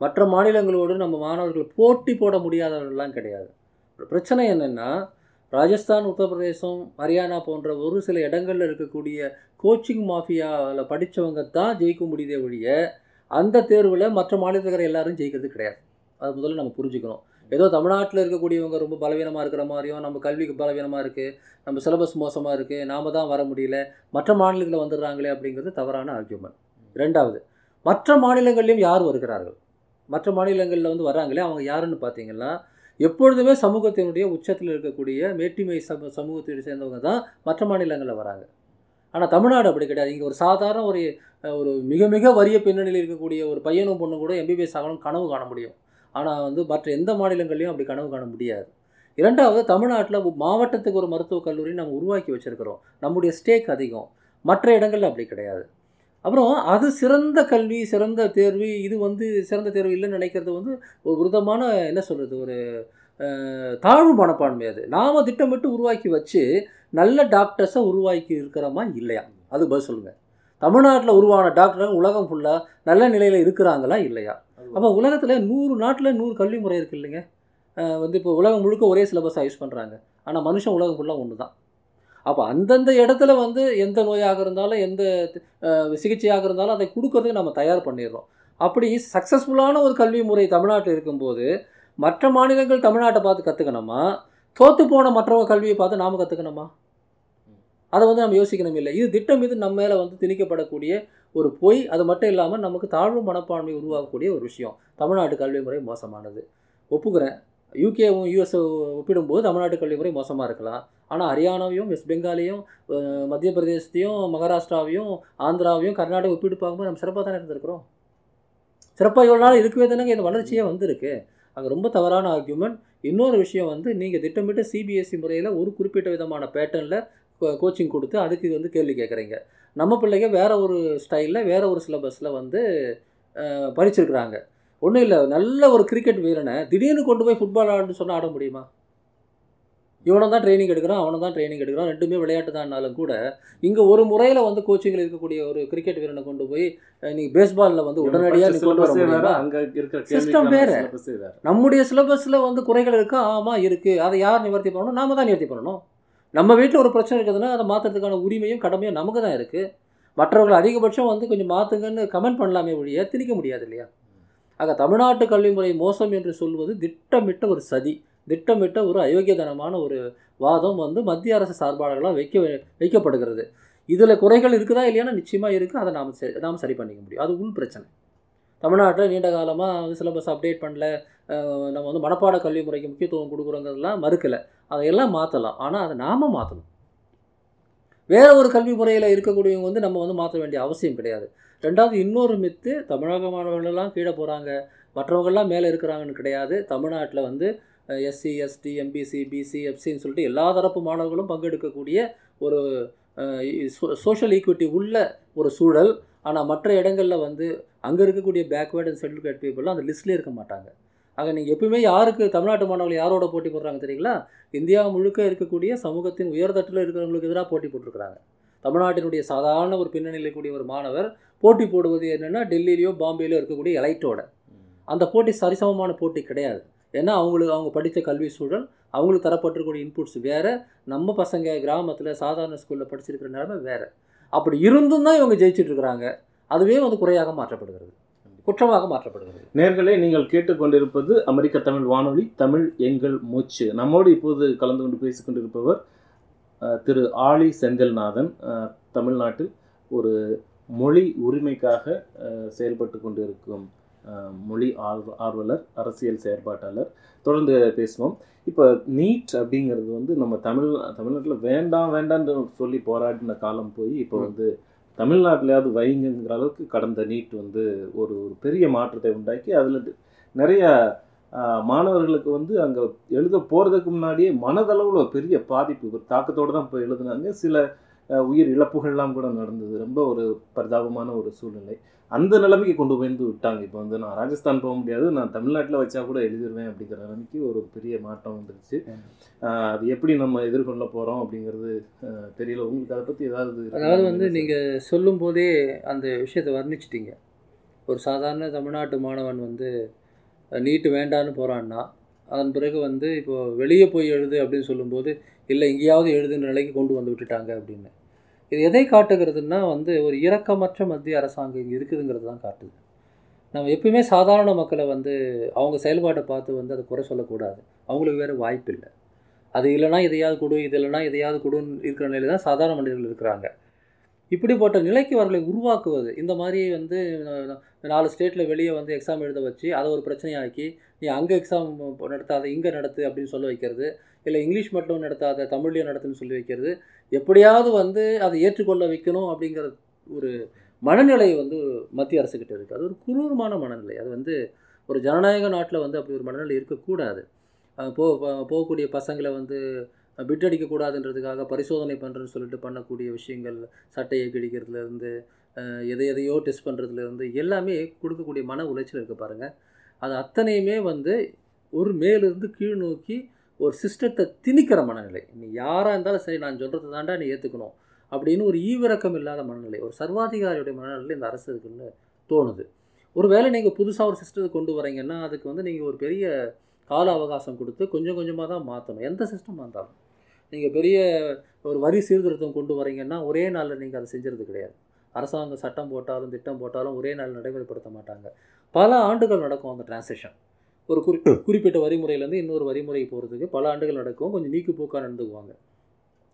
மற்ற மாநிலங்களோடு நம்ம மாணவர்கள் போட்டி போட முடியாதவர்கள்லாம் கிடையாது. பிரச்சனை என்னென்னா ராஜஸ்தான் உத்தரப்பிரதேசம் ஹரியானா போன்ற ஒரு சில இடங்களில் இருக்கக்கூடிய கோச்சிங் மாஃபியாவில் படித்தவங்க தான் ஜெயிக்க முடியுதே ஒழிய அந்த தேர்வில் மற்ற மாநிலத்தில் எல்லாரும் ஜெயிக்கிறது கிடையாது. அது முதல்ல நம்ம புரிஞ்சுக்கணும். ஏதோ தமிழ்நாட்டில் இருக்கக்கூடியவங்க ரொம்ப பலவீனமாக இருக்கிற மாதிரியும் நம்ம கல்விக்கு பலவீனமாக இருக்குது நம்ம சிலபஸ் மோசமாக இருக்குது நாம தான் வர முடியல மற்ற மாநிலத்தில் வந்துடுறாங்களே அப்படிங்கிறது தவறான ஆர்கியூமெண்ட் ரெண்டாவது மற்ற மாநிலங்கள்லேயும் யார் வருகிறார்கள்? மற்ற மாநிலங்களில் வந்து வராங்களே அவங்க யாருன்னு பார்த்தீங்கன்னா எப்பொழுதுமே சமூகத்தினுடைய உச்சத்தில் இருக்கக்கூடிய மேட்டிமை சம சமூகத்தை சேர்ந்தவங்க தான் மற்ற மாநிலங்களில் வராங்க. ஆனால் தமிழ்நாடு அப்படி கிடையாது. இங்கே ஒரு சாதாரண ஒரு ஒரு மிக மிக வறிய பின்னணியில் இருக்கக்கூடிய ஒரு பையனும் பொண்ணும் கூட எம்பிபிஎஸ் ஆகணும் கனவு காண முடியும். ஆனால் வந்து மற்ற எந்த மாநிலங்கள்லையும் அப்படி கனவு காண முடியாது. இரண்டாவது தமிழ்நாட்டில் மாவட்டத்துக்கு ஒரு மருத்துவக் கல்லூரி நம்ம உருவாக்கி வச்சுருக்கிறோம். நம்முடைய ஸ்டேக் அதிகம். மற்ற இடங்களில் அப்படி கிடையாது. அப்புறம் அது சிறந்த கல்வி சிறந்த தேர்வு இது வந்து சிறந்த தேர்வு இல்லைன்னு நினைக்கிறது வந்து ஒரு விருதமான என்ன சொல்கிறது ஒரு தாழ்வு மனப்பான்மை அது. நாம் திட்டமிட்டு உருவாக்கி வச்சு நல்ல டாக்டர்ஸை உருவாக்கி இருக்கிறோமா இல்லையா? அது பதில் சொல்லுங்கள் தமிழ்நாட்டில் உருவான டாக்டர்கள் உலகம் ஃபுல்லாக நல்ல நிலையில் இருக்கிறாங்களா இல்லையா? அப்போ உலகத்தில் நூறு நாட்டில் நூறு கல்வி முறை இருக்கு இல்லைங்க. வந்து இப்போ உலகம் முழுக்க ஒரே சிலபஸாக யூஸ் பண்ணுறாங்க ஆனால் மனுஷன் உலகம் ஃபுல்லாக ஒன்று தான் அப்போ அந்தந்த இடத்துல வந்து எந்த நோயாக இருந்தாலும் எந்த சிகிச்சையாக இருந்தாலும் அதை கொடுக்கறதுக்கு நம்ம தயார் பண்ணிடுறோம். அப்படி சக்ஸஸ்ஃபுல்லான ஒரு கல்வி முறை தமிழ்நாட்டில் இருக்கும்போது மற்ற மாநிலங்கள் தமிழ்நாட்டை பார்த்து கற்றுக்கணுமா தோற்று போன மற்றவங்க கல்வியை பார்த்து நாம் கற்றுக்கணுமா அதை வந்து நம்ம யோசிக்கணும் இல்லை இது திட்டம் இது நம்ம மேலே வந்து திணிக்கப்படக்கூடிய ஒரு பொய் அது மட்டும் இல்லாமல் நமக்கு தாழ்வு மனப்பான்மை உருவாகக்கூடிய ஒரு விஷயம். தமிழ்நாட்டு கல்வி முறை மோசமானது. ஒப்புக்கிறேன். யூகேவும் யூஎஸ் ஒப்பிடும்போது தமிழ்நாட்டு கல்வி முறை மோசமாக இருக்கலாம். ஆனால் ஹரியானாவையும் வெஸ்ட் பெங்காலையும் மத்திய பிரதேசத்தையும் மகாராஷ்டிராவையும் ஆந்திராவையும் கர்நாடகா ஒப்பிட்டு பார்க்கும்போது நம்ம சிறப்பாக தானே இருந்திருக்கிறோம். சிறப்பாக இவ்வளோ நாள் இருக்கவே தானேங்க இந்த வளர்ச்சியே வந்திருக்கு. அங்கே ரொம்ப தவறான ஆர்கியூமெண்ட் இன்னொரு விஷயம் வந்து நீங்கள் திட்டமிட்டு சிபிஎஸ்சி முறையில் ஒரு குறிப்பிட்ட விதமான பேட்டர்னில் கோச்சிங் கொடுத்து அதுக்கு வந்து கேள்வி கேட்குறீங்க. நம்ம பிள்ளைங்க வேற ஒரு ஸ்டைலில் வேற ஒரு சிலபஸில் வந்து படிச்சிருக்கிறாங்க. ஒன்றும் இல்லை நல்ல ஒரு கிரிக்கெட் வீரனை திடீர்னு கொண்டு போய் ஃபுட்பால் ஆடுன்னு சொன்னால் ஆட முடியுமா? இவனை தான் ட்ரைனிங் எடுக்கிறான் அவனை தான் ட்ரைனிங் எடுக்கிறான் ரெண்டுமே விளையாட்டு தான்னாலும் கூட இங்கே ஒரு முறையில் வந்து கோச்சிங்கில் இருக்கக்கூடிய ஒரு கிரிக்கெட் வீரனை கொண்டு போய் அஹ், நீ பேஸ்பாலில் வந்து உடனடியாக நீ கொண்டு வர முடியுமா? அங்க இருக்கிற syllabus-ஏ வேற. நம்முடைய சிலபஸில் வந்து குறைகள் இருக்கா? ஆமாம் இருக்குது அதை யார் நிவர்த்தி பண்ணணும்? நாம தான் நிவர்த்தி பண்ணணும். நம்ம வீட்டில் ஒரு பிரச்சனை இருக்குதுன்னா அதை மாற்றுறதுக்கான உரிமையும் கடமையும் நமக்கு தான் இருக்குது மற்றவர்கள் அதிகபட்சம் வந்து கொஞ்சம் மாற்றுங்கன்னு கமெண்ட் பண்ணலாமே ஒழிய திணிக்க முடியாது இல்லையா? ஆக தமிழ்நாட்டு கல்வி முறை மோசம் என்று சொல்வது திட்டமிட்ட ஒரு சதி. திட்டமிட்ட ஒரு அயோக்கியதனமான ஒரு வாதம் வந்து மத்திய அரசு சார்பாளர்களாக வைக்க வைக்கப்படுகிறது. இதில் குறைகள் இருக்குதா இல்லையானா நிச்சயமாக இருக்குது அதை நாம் சரி நாம் சரி பண்ணிக்க முடியும். அது உள் பிரச்சனை. தமிழ்நாட்டில் நீண்ட காலமாக வந்து சிலபஸ் அப்டேட் பண்ணல. நம்ம வந்து மனப்பாட கல்வி முறைக்கு முக்கியத்துவம் கொடுக்குறோங்கிறதெல்லாம் மறுக்கலை. அதையெல்லாம் மாற்றலாம் ஆனால் அதை நாம் மாற்றணும் வேறு ஒரு கல்வி முறையில் இருக்கக்கூடியவங்க வந்து நம்ம வந்து மாற்ற வேண்டிய அவசியம் கிடையாது. ரெண்டாவது இன்னொரு மித்து தமிழக மாணவர்களெல்லாம் கீழே போகிறாங்க மற்றவங்களெலாம் மேலே இருக்கிறாங்கன்னு கிடையாது. தமிழ்நாட்டில் வந்து எஸ்சி எஸ்டி எம்பிசி பிசி எஃப்சின்னு சொல்லிட்டு எல்லா தரப்பு மாணவர்களும் பங்கெடுக்கக்கூடிய ஒரு சோஷியல் ஈக்விட்டி உள்ள ஒரு சூழல். ஆனால் மற்ற இடங்களில் வந்து அங்கே இருக்கக்கூடிய பேக்வேர்டு அண்ட் செட்டில்கேட் பீப்புளெலாம் அந்த லிஸ்ட்லேயே இருக்க மாட்டாங்க. ஆக நீங்கள் எப்பவுமே யாருக்கு தமிழ்நாட்டு மாணவர்கள் யாரோட போட்டி போடுறாங்க தெரியுங்களா? இந்தியா முழுக்க இருக்கக்கூடிய சமூகத்தின் உயர்தட்டில் இருக்கிறவங்களுக்கு எதிராக போட்டி போட்டிருக்கிறாங்க. தமிழ்நாட்டினுடைய சாதாரண ஒரு பின்னணியில் இருக்கக்கூடிய ஒரு மாணவர் போட்டி போடுவது என்னென்னா டெல்லியிலையோ பாம்பேலையோ இருக்கக்கூடிய எலைட்டோட. அந்த போட்டி சரிசமமான போட்டி கிடையாது. ஏன்னா அவங்களுக்கு அவங்க படித்த கல்வி சூழல் அவங்களுக்கு தரப்பட்டிருக்கக்கூடிய இன்புட்ஸ் வேறு நம்ம பசங்க கிராமத்தில் சாதாரண ஸ்கூலில் படிச்சிருக்கிற நிலைமை வேறு. அப்படி இருந்தும் தான் இவங்க ஜெயிச்சிட்டு இருக்கிறாங்க. அதுவே வந்து குறையாக மாற்றப்படுகிறது. குற்றமாக மாற்றப்படுகிறது. நேர்களே நீங்கள் கேட்டுக்கொண்டிருப்பது அமெரிக்க தமிழ் வானொலி தமிழ் எங்கள் மூச்சு. நம்மோடு இப்போது கலந்து கொண்டு பேசிக் கொண்டிருப்பவர் அஹ், திரு ஆளி செந்தில்நாதன். தமிழ்நாட்டில் ஒரு மொழி உரிமைக்காக செயல்பட்டு கொண்டிருக்கும் மொழி ஆர்வ ஆர்வலர் அரசியல் செயற்பாட்டாளர். தொடர்ந்து பேசுவோம். இப்போ நீட் அப்படிங்கிறது வந்து நம்ம தமிழ் தமிழ்நாட்டில் வேண்டாம் வேண்டாம்னு சொல்லி போராடின காலம் போய் இப்போ. வந்து தமிழ்நாட்டிலையாவது வைங்கிற அளவுக்கு கடந்த நீட் வந்து ஒரு ஒரு பெரிய மாற்றத்தை உண்டாக்கி அதில் நிறைய ஆஹ், மாணவர்களுக்கு வந்து அங்கே எழுத போகிறதுக்கு முன்னாடியே மனதளவில் பெரிய பாதிப்பு தாக்கத்தோடு தான் இப்போ எழுதுனாங்க. சில உயிர் இழப்புகள்லாம் கூட நடந்தது. ரொம்ப ஒரு பரிதாபமான ஒரு சூழ்நிலை. அந்த நிலைமைக்கு கொண்டு போய் வந்து விட்டாங்க. இப்போ வந்து நான் ராஜஸ்தான் போக முடியாது. நான் தமிழ்நாட்டில் வச்சா கூட எழுதிடுவேன் அப்படிங்கிற நிலைமைக்கு ஒரு பெரிய மாற்றம் வந்துருச்சு. அது எப்படி நம்ம எதிர்கொள்ள போகிறோம் அப்படிங்கிறது தெரியல. உங்களுக்கு அதை பற்றி ஏதாவது? அதாவது வந்து நீங்கள் சொல்லும்போதே அந்த விஷயத்தை வர்ணிச்சிட்டீங்க. ஒரு சாதாரண தமிழ்நாட்டு மாணவன் வந்து நீட்டு வேண்டான்னு போகிறான்னா அதன் பிறகு வந்து இப்போ வெளியே போய் எழுது அப்படின்னு சொல்லும்போது இல்லை எங்கேயாவது எழுதுன்ற நிலைக்கு கொண்டு வந்து விட்டுட்டாங்க அப்படின்னு. இது எதை காட்டுகிறதுன்னா வந்து ஒரு இரக்கமற்ற மத்திய அரசாங்கம் இங்கே இருக்குதுங்கிறது தான் காட்டுது. நம்ம எப்பயுமே சாதாரண மக்களை வந்து அவங்க செயல்பாட்டை பார்த்து வந்து அதை குறை சொல்லக்கூடாது. அவங்களுக்கு வேறு வாய்ப்பு இல்லை. அது இல்லைனா இதையாவது கொடு இது இல்லைனா இதையாவது கொடுன்னு இருக்கிற நிலையில் தான் சாதாரண மனிதர்கள் இருக்கிறாங்க. இப்படிப்பட்ட நிலைக்கு அவர்களை உருவாக்குவது இந்த மாதிரி வந்து நாலு ஸ்டேட்டில் வெளியே வந்து எக்ஸாம் எழுத வச்சு அதை ஒரு பிரச்சனையாக்கி நீ அங்கே எக்ஸாம் நடத்தாத இங்கே நடத்து அப்படின்னு சொல்ல வைக்கிறது இல்லை இங்கிலீஷ் மட்டும் நடத்தாத தமிழ்லையும் நடத்துன்னு சொல்லி வைக்கிறது எப்படியாவது வந்து அதை ஏற்றுக்கொள்ள வைக்கணும் அப்படிங்கிற ஒரு மனநிலை வந்து மத்திய அரசுக்கிட்ட இருக்குது அது ஒரு குரூரமான மனநிலை. அது வந்து ஒரு ஜனநாயக நாட்டில் வந்து அப்படி ஒரு மனநிலை இருக்கக்கூடாது. போ போகக்கூடிய பசங்களை வந்து பிட் அடிக்கக்கூடாதுன்றதுக்காக பரிசோதனை பண்ணுறேன்னு சொல்லிட்டு பண்ணக்கூடிய விஷயங்கள் சட்டையை கிழிக்கிறதுலேருந்து எதை எதையோ டெஸ்ட் பண்ணுறதுலேருந்து எல்லாமே கொடுக்கக்கூடிய மன உளைச்சல் இருக்குது பாருங்கள் அது அத்தனையுமே வந்து ஒரு மேலிருந்து கீழ் நோக்கி ஒரு சிஸ்டத்தை திணிக்கிற மனநிலை. நீ யாராக இருந்தாலும் சரி நான் சொல்கிறது தாண்டா நீ ஏற்றுக்கணும் அப்படின்னு ஒரு ஈவிரக்கம் இல்லாத மனநிலை. ஒரு சர்வாதிகாரியுடைய மனநிலை இந்த அரசு இருக்குன்னு தோணுது. ஒருவேளை நீங்கள் புதுசாக ஒரு சிஸ்டத்தை கொண்டு வரீங்கன்னா அதுக்கு வந்து நீங்கள் ஒரு பெரிய கால அவகாசம் கொடுத்து கொஞ்சம் கொஞ்சமாக தான் மாற்றணும் எந்த சிஸ்டமாக இருந்தாலும் நீங்கள் பெரிய ஒரு வரி சீர்திருத்தம் கொண்டு வரீங்கன்னா ஒரே நாளில் நீங்கள் அதை செஞ்சுறது கிடையாது. அரசாங்கம் சட்டம் போட்டாலும் திட்டம் போட்டாலும் ஒரே நாள் நடைமுறைப்படுத்த மாட்டாங்க. பல ஆண்டுகள் நடக்கும் அந்த டிரான்சேக்ஷன் ஒரு குறி குறிப்பிட்ட வரிமுறையிலேருந்து இன்னொரு வரிமுறை போகிறதுக்கு பல ஆண்டுகள் நடக்கும். கொஞ்சம் நீக்கு போக்காக நடந்துக்குவாங்க.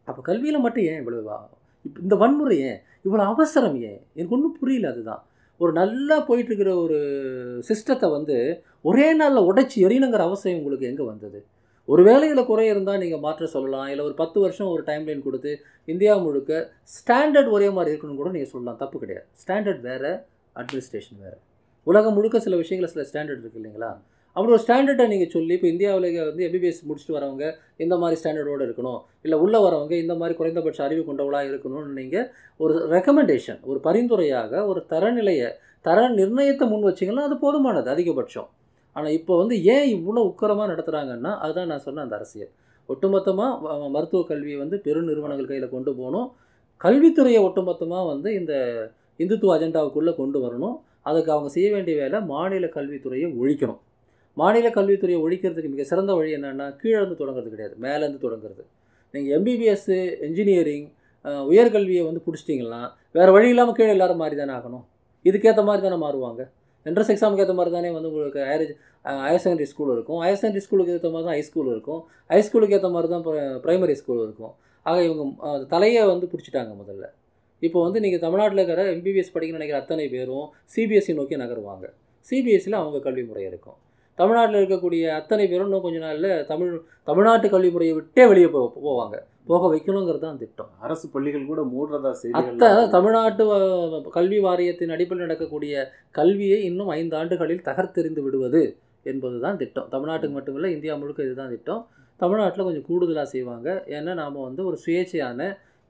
அப்போ கல்வியில் மட்டும் ஏன் இவ்வளவு இந்த வன்முறை ஏன்? இவ்வளோ அவசரம் ஏன்? எனக்கு ஒன்றும் புரியல அதுதான். ஒரு நல்லா போயிட்டுருக்கிற ஒரு சிஸ்டத்தை வந்து ஒரே நாளில் உடைச்சி எறியணுங்கிற அவசியம் உங்களுக்கு எங்கே வந்தது? ஒரு வேலையில் குறை இருந்தால் நீங்கள் மாற்ற சொல்லலாம். இல்லை ஒரு பத்து வருஷம் ஒரு டைம் லைன் கொடுத்து இந்தியா முழுக்க ஸ்டாண்டர்ட் ஒரே மாதிரி இருக்கணும்னு கூட நீங்கள் சொல்லலாம். தப்பு கிடையாது. ஸ்டாண்டர்ட் வேறு அட்மினிஸ்ட்ரேஷன் வேறு. உலகம் முழுக்க சில விஷயங்கள் சில ஸ்டாண்டர்ட் இருக்குது இல்லைங்களா? அப்படி ஒரு ஸ்டாண்டர்டை நீங்கள் சொல்லி இப்போ இந்தியாவில் வந்து எம்பிபிஎஸ் முடிச்சுட்டு வரவங்க இந்த மாதிரி ஸ்டாண்டர்டோடு இருக்கணும். இல்லை உள்ளே வரவங்க இந்த மாதிரி குறைந்தபட்ச அறிவு கொண்டவளாக இருக்கணும்னு நீங்கள் ஒரு ரெக்கமெண்டேஷன் ஒரு பரிந்துரையாக ஒரு தரநிலையை தர நிர்ணயத்தை முன் வச்சிங்கன்னா அது போதுமானது அதிகபட்சம். ஆனால் இப்போ வந்து ஏன் இவ்வளோ உக்கரமாக நடத்துகிறாங்கன்னா அதுதான் நான் சொன்ன அந்த அரசியல். ஒட்டுமொத்தமாக மருத்துவ கல்வியை வந்து பெருநிறுவனங்கள் கையில் கொண்டு போகணும். கல்வித்துறையை ஒட்டுமொத்தமாக வந்து இந்த இந்துத்துவ அஜெண்டாவுக்குள்ளே கொண்டு வரணும். அதுக்கு அவங்க செய்ய வேண்டிய வேலை மாநில கல்வித்துறையை ஒழிக்கணும். மாநில கல்வித்துறையை ஒழிக்கிறதுக்கு மிக சிறந்த வழி என்னென்னா கீழேருந்து தொடங்குறது கிடையாது மேலேருந்து தொடங்குறது. நீங்கள் எம்பிபிஎஸ்ஸு இன்ஜினியரிங் உயர்கல்வியை வந்து பிடிச்சிட்டிங்கன்னா வேறு வழி இல்லாமல் கீழே எல்லாரும் மாறி தானே ஆகணும்? இதுக்கேற்ற மாதிரி தானே மாறுவாங்க? என்ட்ரன்ஸ் எக்ஸாமுக்கு ஏற்ற மாதிரி தானே வந்து உங்களுக்கு ஹையர் ஹையர் செகண்டரி ஸ்கூல் இருக்கும். ஹையர் செகண்டரி ஸ்கூலுக்கு ஏற்ற மாதிரி தான் ஹை ஸ்கூல் இருக்கும். ஹை ஸ்கூலுக்கு ஏற்ற மாதிரி தான் ப்ரைமரி ஸ்கூல் இருக்கும். ஆக இவங்க தலையை வந்து பிடிச்சிட்டாங்க முதல்ல. இப்போ வந்து நீங்கள் தமிழ்நாட்டில் இருக்கிற எம்பிபிஎஸ் படிக்கணும்னு நினைக்கிற அத்தனை பேரும் சிபிஎஸ்சி நோக்கி நகருவாங்க. சிபிஎஸ்சியில் அவங்க கல்வி முறை இருக்கும். தமிழ்நாட்டில் இருக்கக்கூடிய அத்தனை பேரும் இன்னும் கொஞ்ச நாளில் தமிழ் தமிழ்நாட்டு கல்வி முறையை விட்டே வெளியே போ போவாங்க. போக வைக்கணுங்கிறது தான் திட்டம். அரசு பள்ளிகள் கூட மூடுறதா அத்த செய்திகள் தமிழ்நாட்டு கல்வி வாரியத்தின் அடிப்படையில் நடக்கக்கூடிய கல்வியை இன்னும் ஐந்து ஆண்டுகளில் தகர்த்தெறிந்து விடுவது என்பது தான் திட்டம். தமிழ்நாட்டுக்கு மட்டுமில்லை இந்தியா முழுக்க இதுதான் திட்டம். தமிழ்நாட்டில் கொஞ்சம் கூடுதலாக செய்வாங்க. ஏன்னா நாம் வந்து ஒரு சுயேட்சையான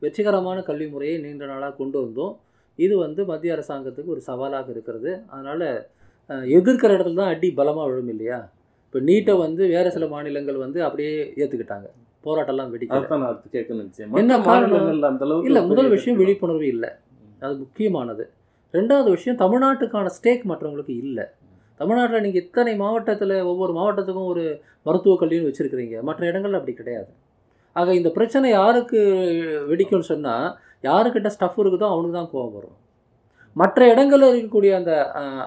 வெற்றிகரமான கல்வி முறையை நீண்ட நாளாக கொண்டு வந்தோம். இது வந்து மத்திய அரசாங்கத்துக்கு ஒரு சவாலாக இருக்கிறது. அதனால் எதிர்க்கிற இடத்துல தான் அடி பலமாக விழும் இல்லையா? இப்போ நீட்டை வந்து வேறு சில மாநிலங்கள் வந்து அப்படியே ஏற்றுக்கிட்டாங்க போராட்டம்லாம் நினைச்சேன். என்ன காரணம்? இல்லை முதல் விஷயம் விழிப்புணர்வு இல்லை. அது முக்கியமானது. ரெண்டாவது விஷயம் தமிழ்நாட்டுக்கான ஸ்டேக் மற்றவங்களுக்கு இல்லை. தமிழ்நாட்டில் நீங்கள் இத்தனை மாவட்டத்தில் ஒவ்வொரு மாவட்டத்துக்கும் ஒரு மருத்துவக் கல்வின்னு வச்சுருக்கிறீங்க. மற்ற இடங்கள்ல அப்படி கிடையாது. ஆக இந்த பிரச்சனை யாருக்கு வெடிக்கும்னு சொன்னால் யாருக்கிட்ட ஸ்டஃப் இருக்குதோ அவனுக்கு தான் கோவம் வரும். மற்ற இடங்களில் இருக்கக்கூடிய அந்த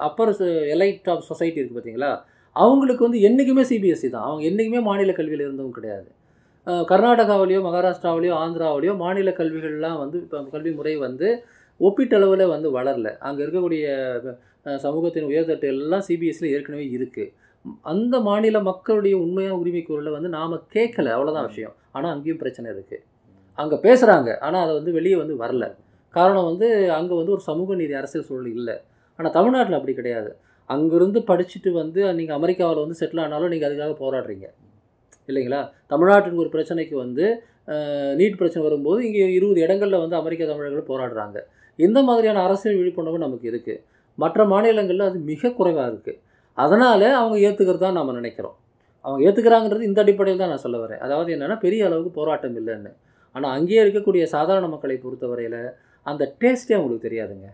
அப்பர் எலைட் ஆஃப் சொசைட்டி இருக்குது பார்த்தீங்களா அவங்களுக்கு வந்து என்றைக்குமே சிபிஎஸ்சி தான். அவங்க என்றைக்குமே மாநில கல்வியில் இருந்தவங்க கிடையாது. கர்நாடகாவிலையோ மகாராஷ்டிராவிலையோ ஆந்திராவிலையோ மாநில கல்விகள்லாம் வந்து இப்போ கல்வி முறை வந்து ஒப்பீட்டளவில் வந்து வளரல. அங்கே இருக்கக்கூடிய சமூகத்தின் உயர்தட்டு எல்லாம் சிபிஎஸ்சியில் ஏற்கனவே இருக்குது அந்த மாநில மக்களுடைய உண்மையான உரிமை குரலை வந்து நாம் கேட்கல அவ்வளோதான் விஷயம். ஆனால் அங்கேயும் பிரச்சனை இருக்குது அங்கே பேசுகிறாங்க ஆனால் அதை வந்து வெளியே வந்து வரல. காரணம் வந்து அங்கே வந்து ஒரு சமூக நீதி அரசியல் சூழல் இல்லை. ஆனால் தமிழ்நாட்டில் அப்படி கிடையாது. அங்கேருந்து படிச்சுட்டு வந்து நீங்கள் அமெரிக்காவில் வந்து செட்டில் ஆனாலும் நீங்கள் அதுக்காக போராடுறீங்க. இல்லைங்களா? தமிழ்நாட்டின் ஒரு பிரச்சனைக்கு வந்து நீட் பிரச்சனை வரும்போது இங்கே இருபது இடங்களில் வந்து அமெரிக்க தமிழர்கள் போராடுறாங்க. இந்த மாதிரியான அரசியல் விழிப்புணர்வு நமக்கு இருக்குது மற்ற மாநிலங்களில் அது மிக குறைவாக இருக்குது அதனால் அவங்க ஏற்றுக்கிறது தான் நம்ம நினைக்கிறோம். அவங்க ஏற்றுக்கிறாங்கிறது இந்த அடிப்படையில் தான் நான் சொல்ல வரேன். அதாவது என்னென்னா பெரிய அளவுக்கு போராட்டம் இல்லைன்னு. ஆனால் அங்கேயே இருக்கக்கூடிய சாதாரண மக்களை பொறுத்தவரையில் அந்த டேஸ்ட்டே அவங்களுக்கு தெரியாதுங்க.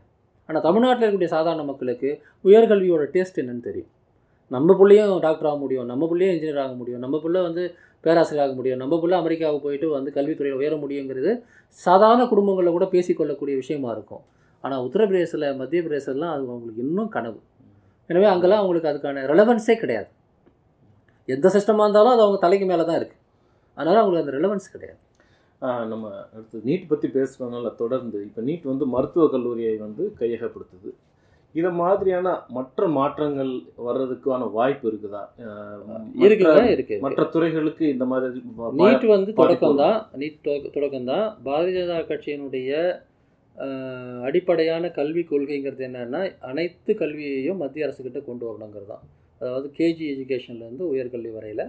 ஆனால் தமிழ்நாட்டில் இருக்கக்கூடிய சாதாரண மக்களுக்கு உயர்கல்வியோட டேஸ்ட் என்னன்னு தெரியும். நம்ம பிள்ளையும் டாக்டர் ஆக முடியும் நம்ம பிள்ளையும் இன்ஜினியர் ஆக முடியும் நம்ம பிள்ளை வந்து பேராசிரியர் ஆக முடியும் நம்ம பிள்ளை அமெரிக்காவுக்கு போயிட்டு வந்து கல்வித்துறையில் உயர முடியுங்கிறது சாதாரண குடும்பங்களில் கூட பேசிக்கொள்ளக்கூடிய விஷயமா இருக்கும். ஆனால் உத்தரப்பிரதேசில் மத்திய பிரதேசம்லாம் அது அவங்களுக்கு இன்னும் கனவு. எனவே அங்கெல்லாம் அவங்களுக்கு அதுக்கான ரெலவன்ஸே கிடையாது. எந்த சிஸ்டமாக இருந்தாலும் அது அவங்க தலைக்கு மேலே தான் இருக்குது அதனால் அவங்களுக்கு அந்த ரெலவன்ஸ் கிடையாது. நம்ம அடுத்து நீட் பற்றி பேசுகிறதுனால தொடர்ந்து இப்போ நீட் வந்து மருத்துவக் கல்லூரியை வந்து கையகப்படுத்துது. இதை மாதிரியான மற்ற மாற்றங்கள் வர்றதுக்கான வாய்ப்பு இருக்குதா? இருக்குங்க இருக்கு மற்ற துறைகளுக்கு இந்த மாதிரி நீட் வந்து தொடக்கம் தான் நீட் தொடக்கம் தான் பாரதிய ஜனதா கட்சியினுடைய அடிப்படையான கல்வி கொள்கைங்கிறது என்னன்னா அனைத்து கல்வியையும் மத்திய அரசுக்கிட்ட கொண்டு வரணுங்கிறது தான் அதாவது கேஜி எஜுகேஷன்லேருந்து உயர்கல்வி வரையில்.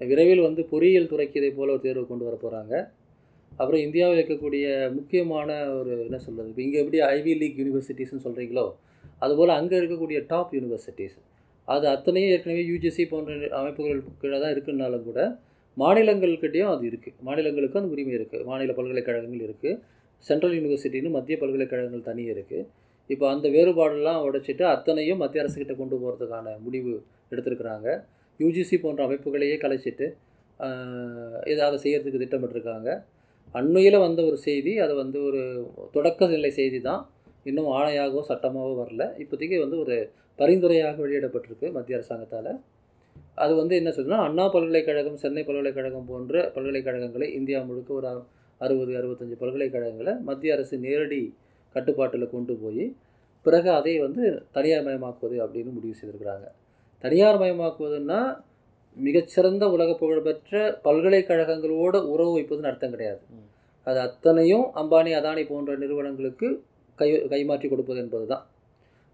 விரைவில் வந்து பொறியியல் துறைக்கு இதே போல் ஒரு தேர்வு கொண்டு வர போகிறாங்க அப்புறம் இந்தியாவில் இருக்கக்கூடிய முக்கியமான ஒரு என்ன சொல்கிறது இப்போ இங்கே எப்படி ஐவி லீக் யூனிவர்சிட்டிஸ்னு சொல்கிறீங்களோ அதுபோல் அங்கே இருக்கக்கூடிய டாப் யூனிவர்சிட்டிஸ் அது அத்தனையும் ஏற்கனவே யூஜிசி போன்ற அமைப்புகள் கீழே தான் இருக்குன்னாலும் கூட மாநிலங்கள்கிட்டையும் அது இருக்குது மாநிலங்களுக்கும் அந்த உரிமை இருக்குது மாநில பல்கலைக்கழகங்கள் இருக்குது சென்ட்ரல் யூனிவர்சிட்டின்னு மத்திய பல்கலைக்கழகங்கள் தனி இருக்குது இப்போ அந்த வேறுபாடெல்லாம் உடைச்சிட்டு அத்தனையும் மத்திய அரசுக்கிட்ட கொண்டு போகிறதுக்கான முடிவு எடுத்திருக்கிறாங்க. யூஜிசி போன்ற அமைப்புகளையே கலைச்சிட்டு இதை அதை செய்கிறதுக்கு திட்டமிட்டிருக்காங்க. அண்மையில் வந்த ஒரு செய்தி அது வந்து ஒரு தொடக்க நிலை செய்தி தான் இன்னும் ஆணையாகவோ சட்டமாகவோ வரல. இப்போதைக்கு வந்து ஒரு பரிந்துரையாக வெளியிடப்பட்டிருக்கு மத்திய அரசாங்கத்தால். அது வந்து என்ன சொல்லுன்னா அண்ணா பல்கலைக்கழகம் சென்னை பல்கலைக்கழகம் போன்ற பல்கலைக்கழகங்களை இந்தியா முழுக்க ஒரு அறுபது அறுபத்தஞ்சு பல்கலைக்கழகங்களை மத்திய அரசு நேரடி கட்டுப்பாட்டில் கொண்டு போய் பிறகு அதை வந்து தனியார் மயமாக்குவது அப்படின்னு முடிவு செய்திருக்கிறாங்க. தனியார் மயமாக்குவதுன்னா மிகச்சிறந்த உலக புகழ்பெற்ற பல்கலைக்கழகங்களோட உறவு வைப்பதுன்னு அர்த்தம் கிடையாது. அது அத்தனையும் அம்பானி அதானி போன்ற நிறுவனங்களுக்கு கை கைமாற்றி கொடுப்பது என்பது தான்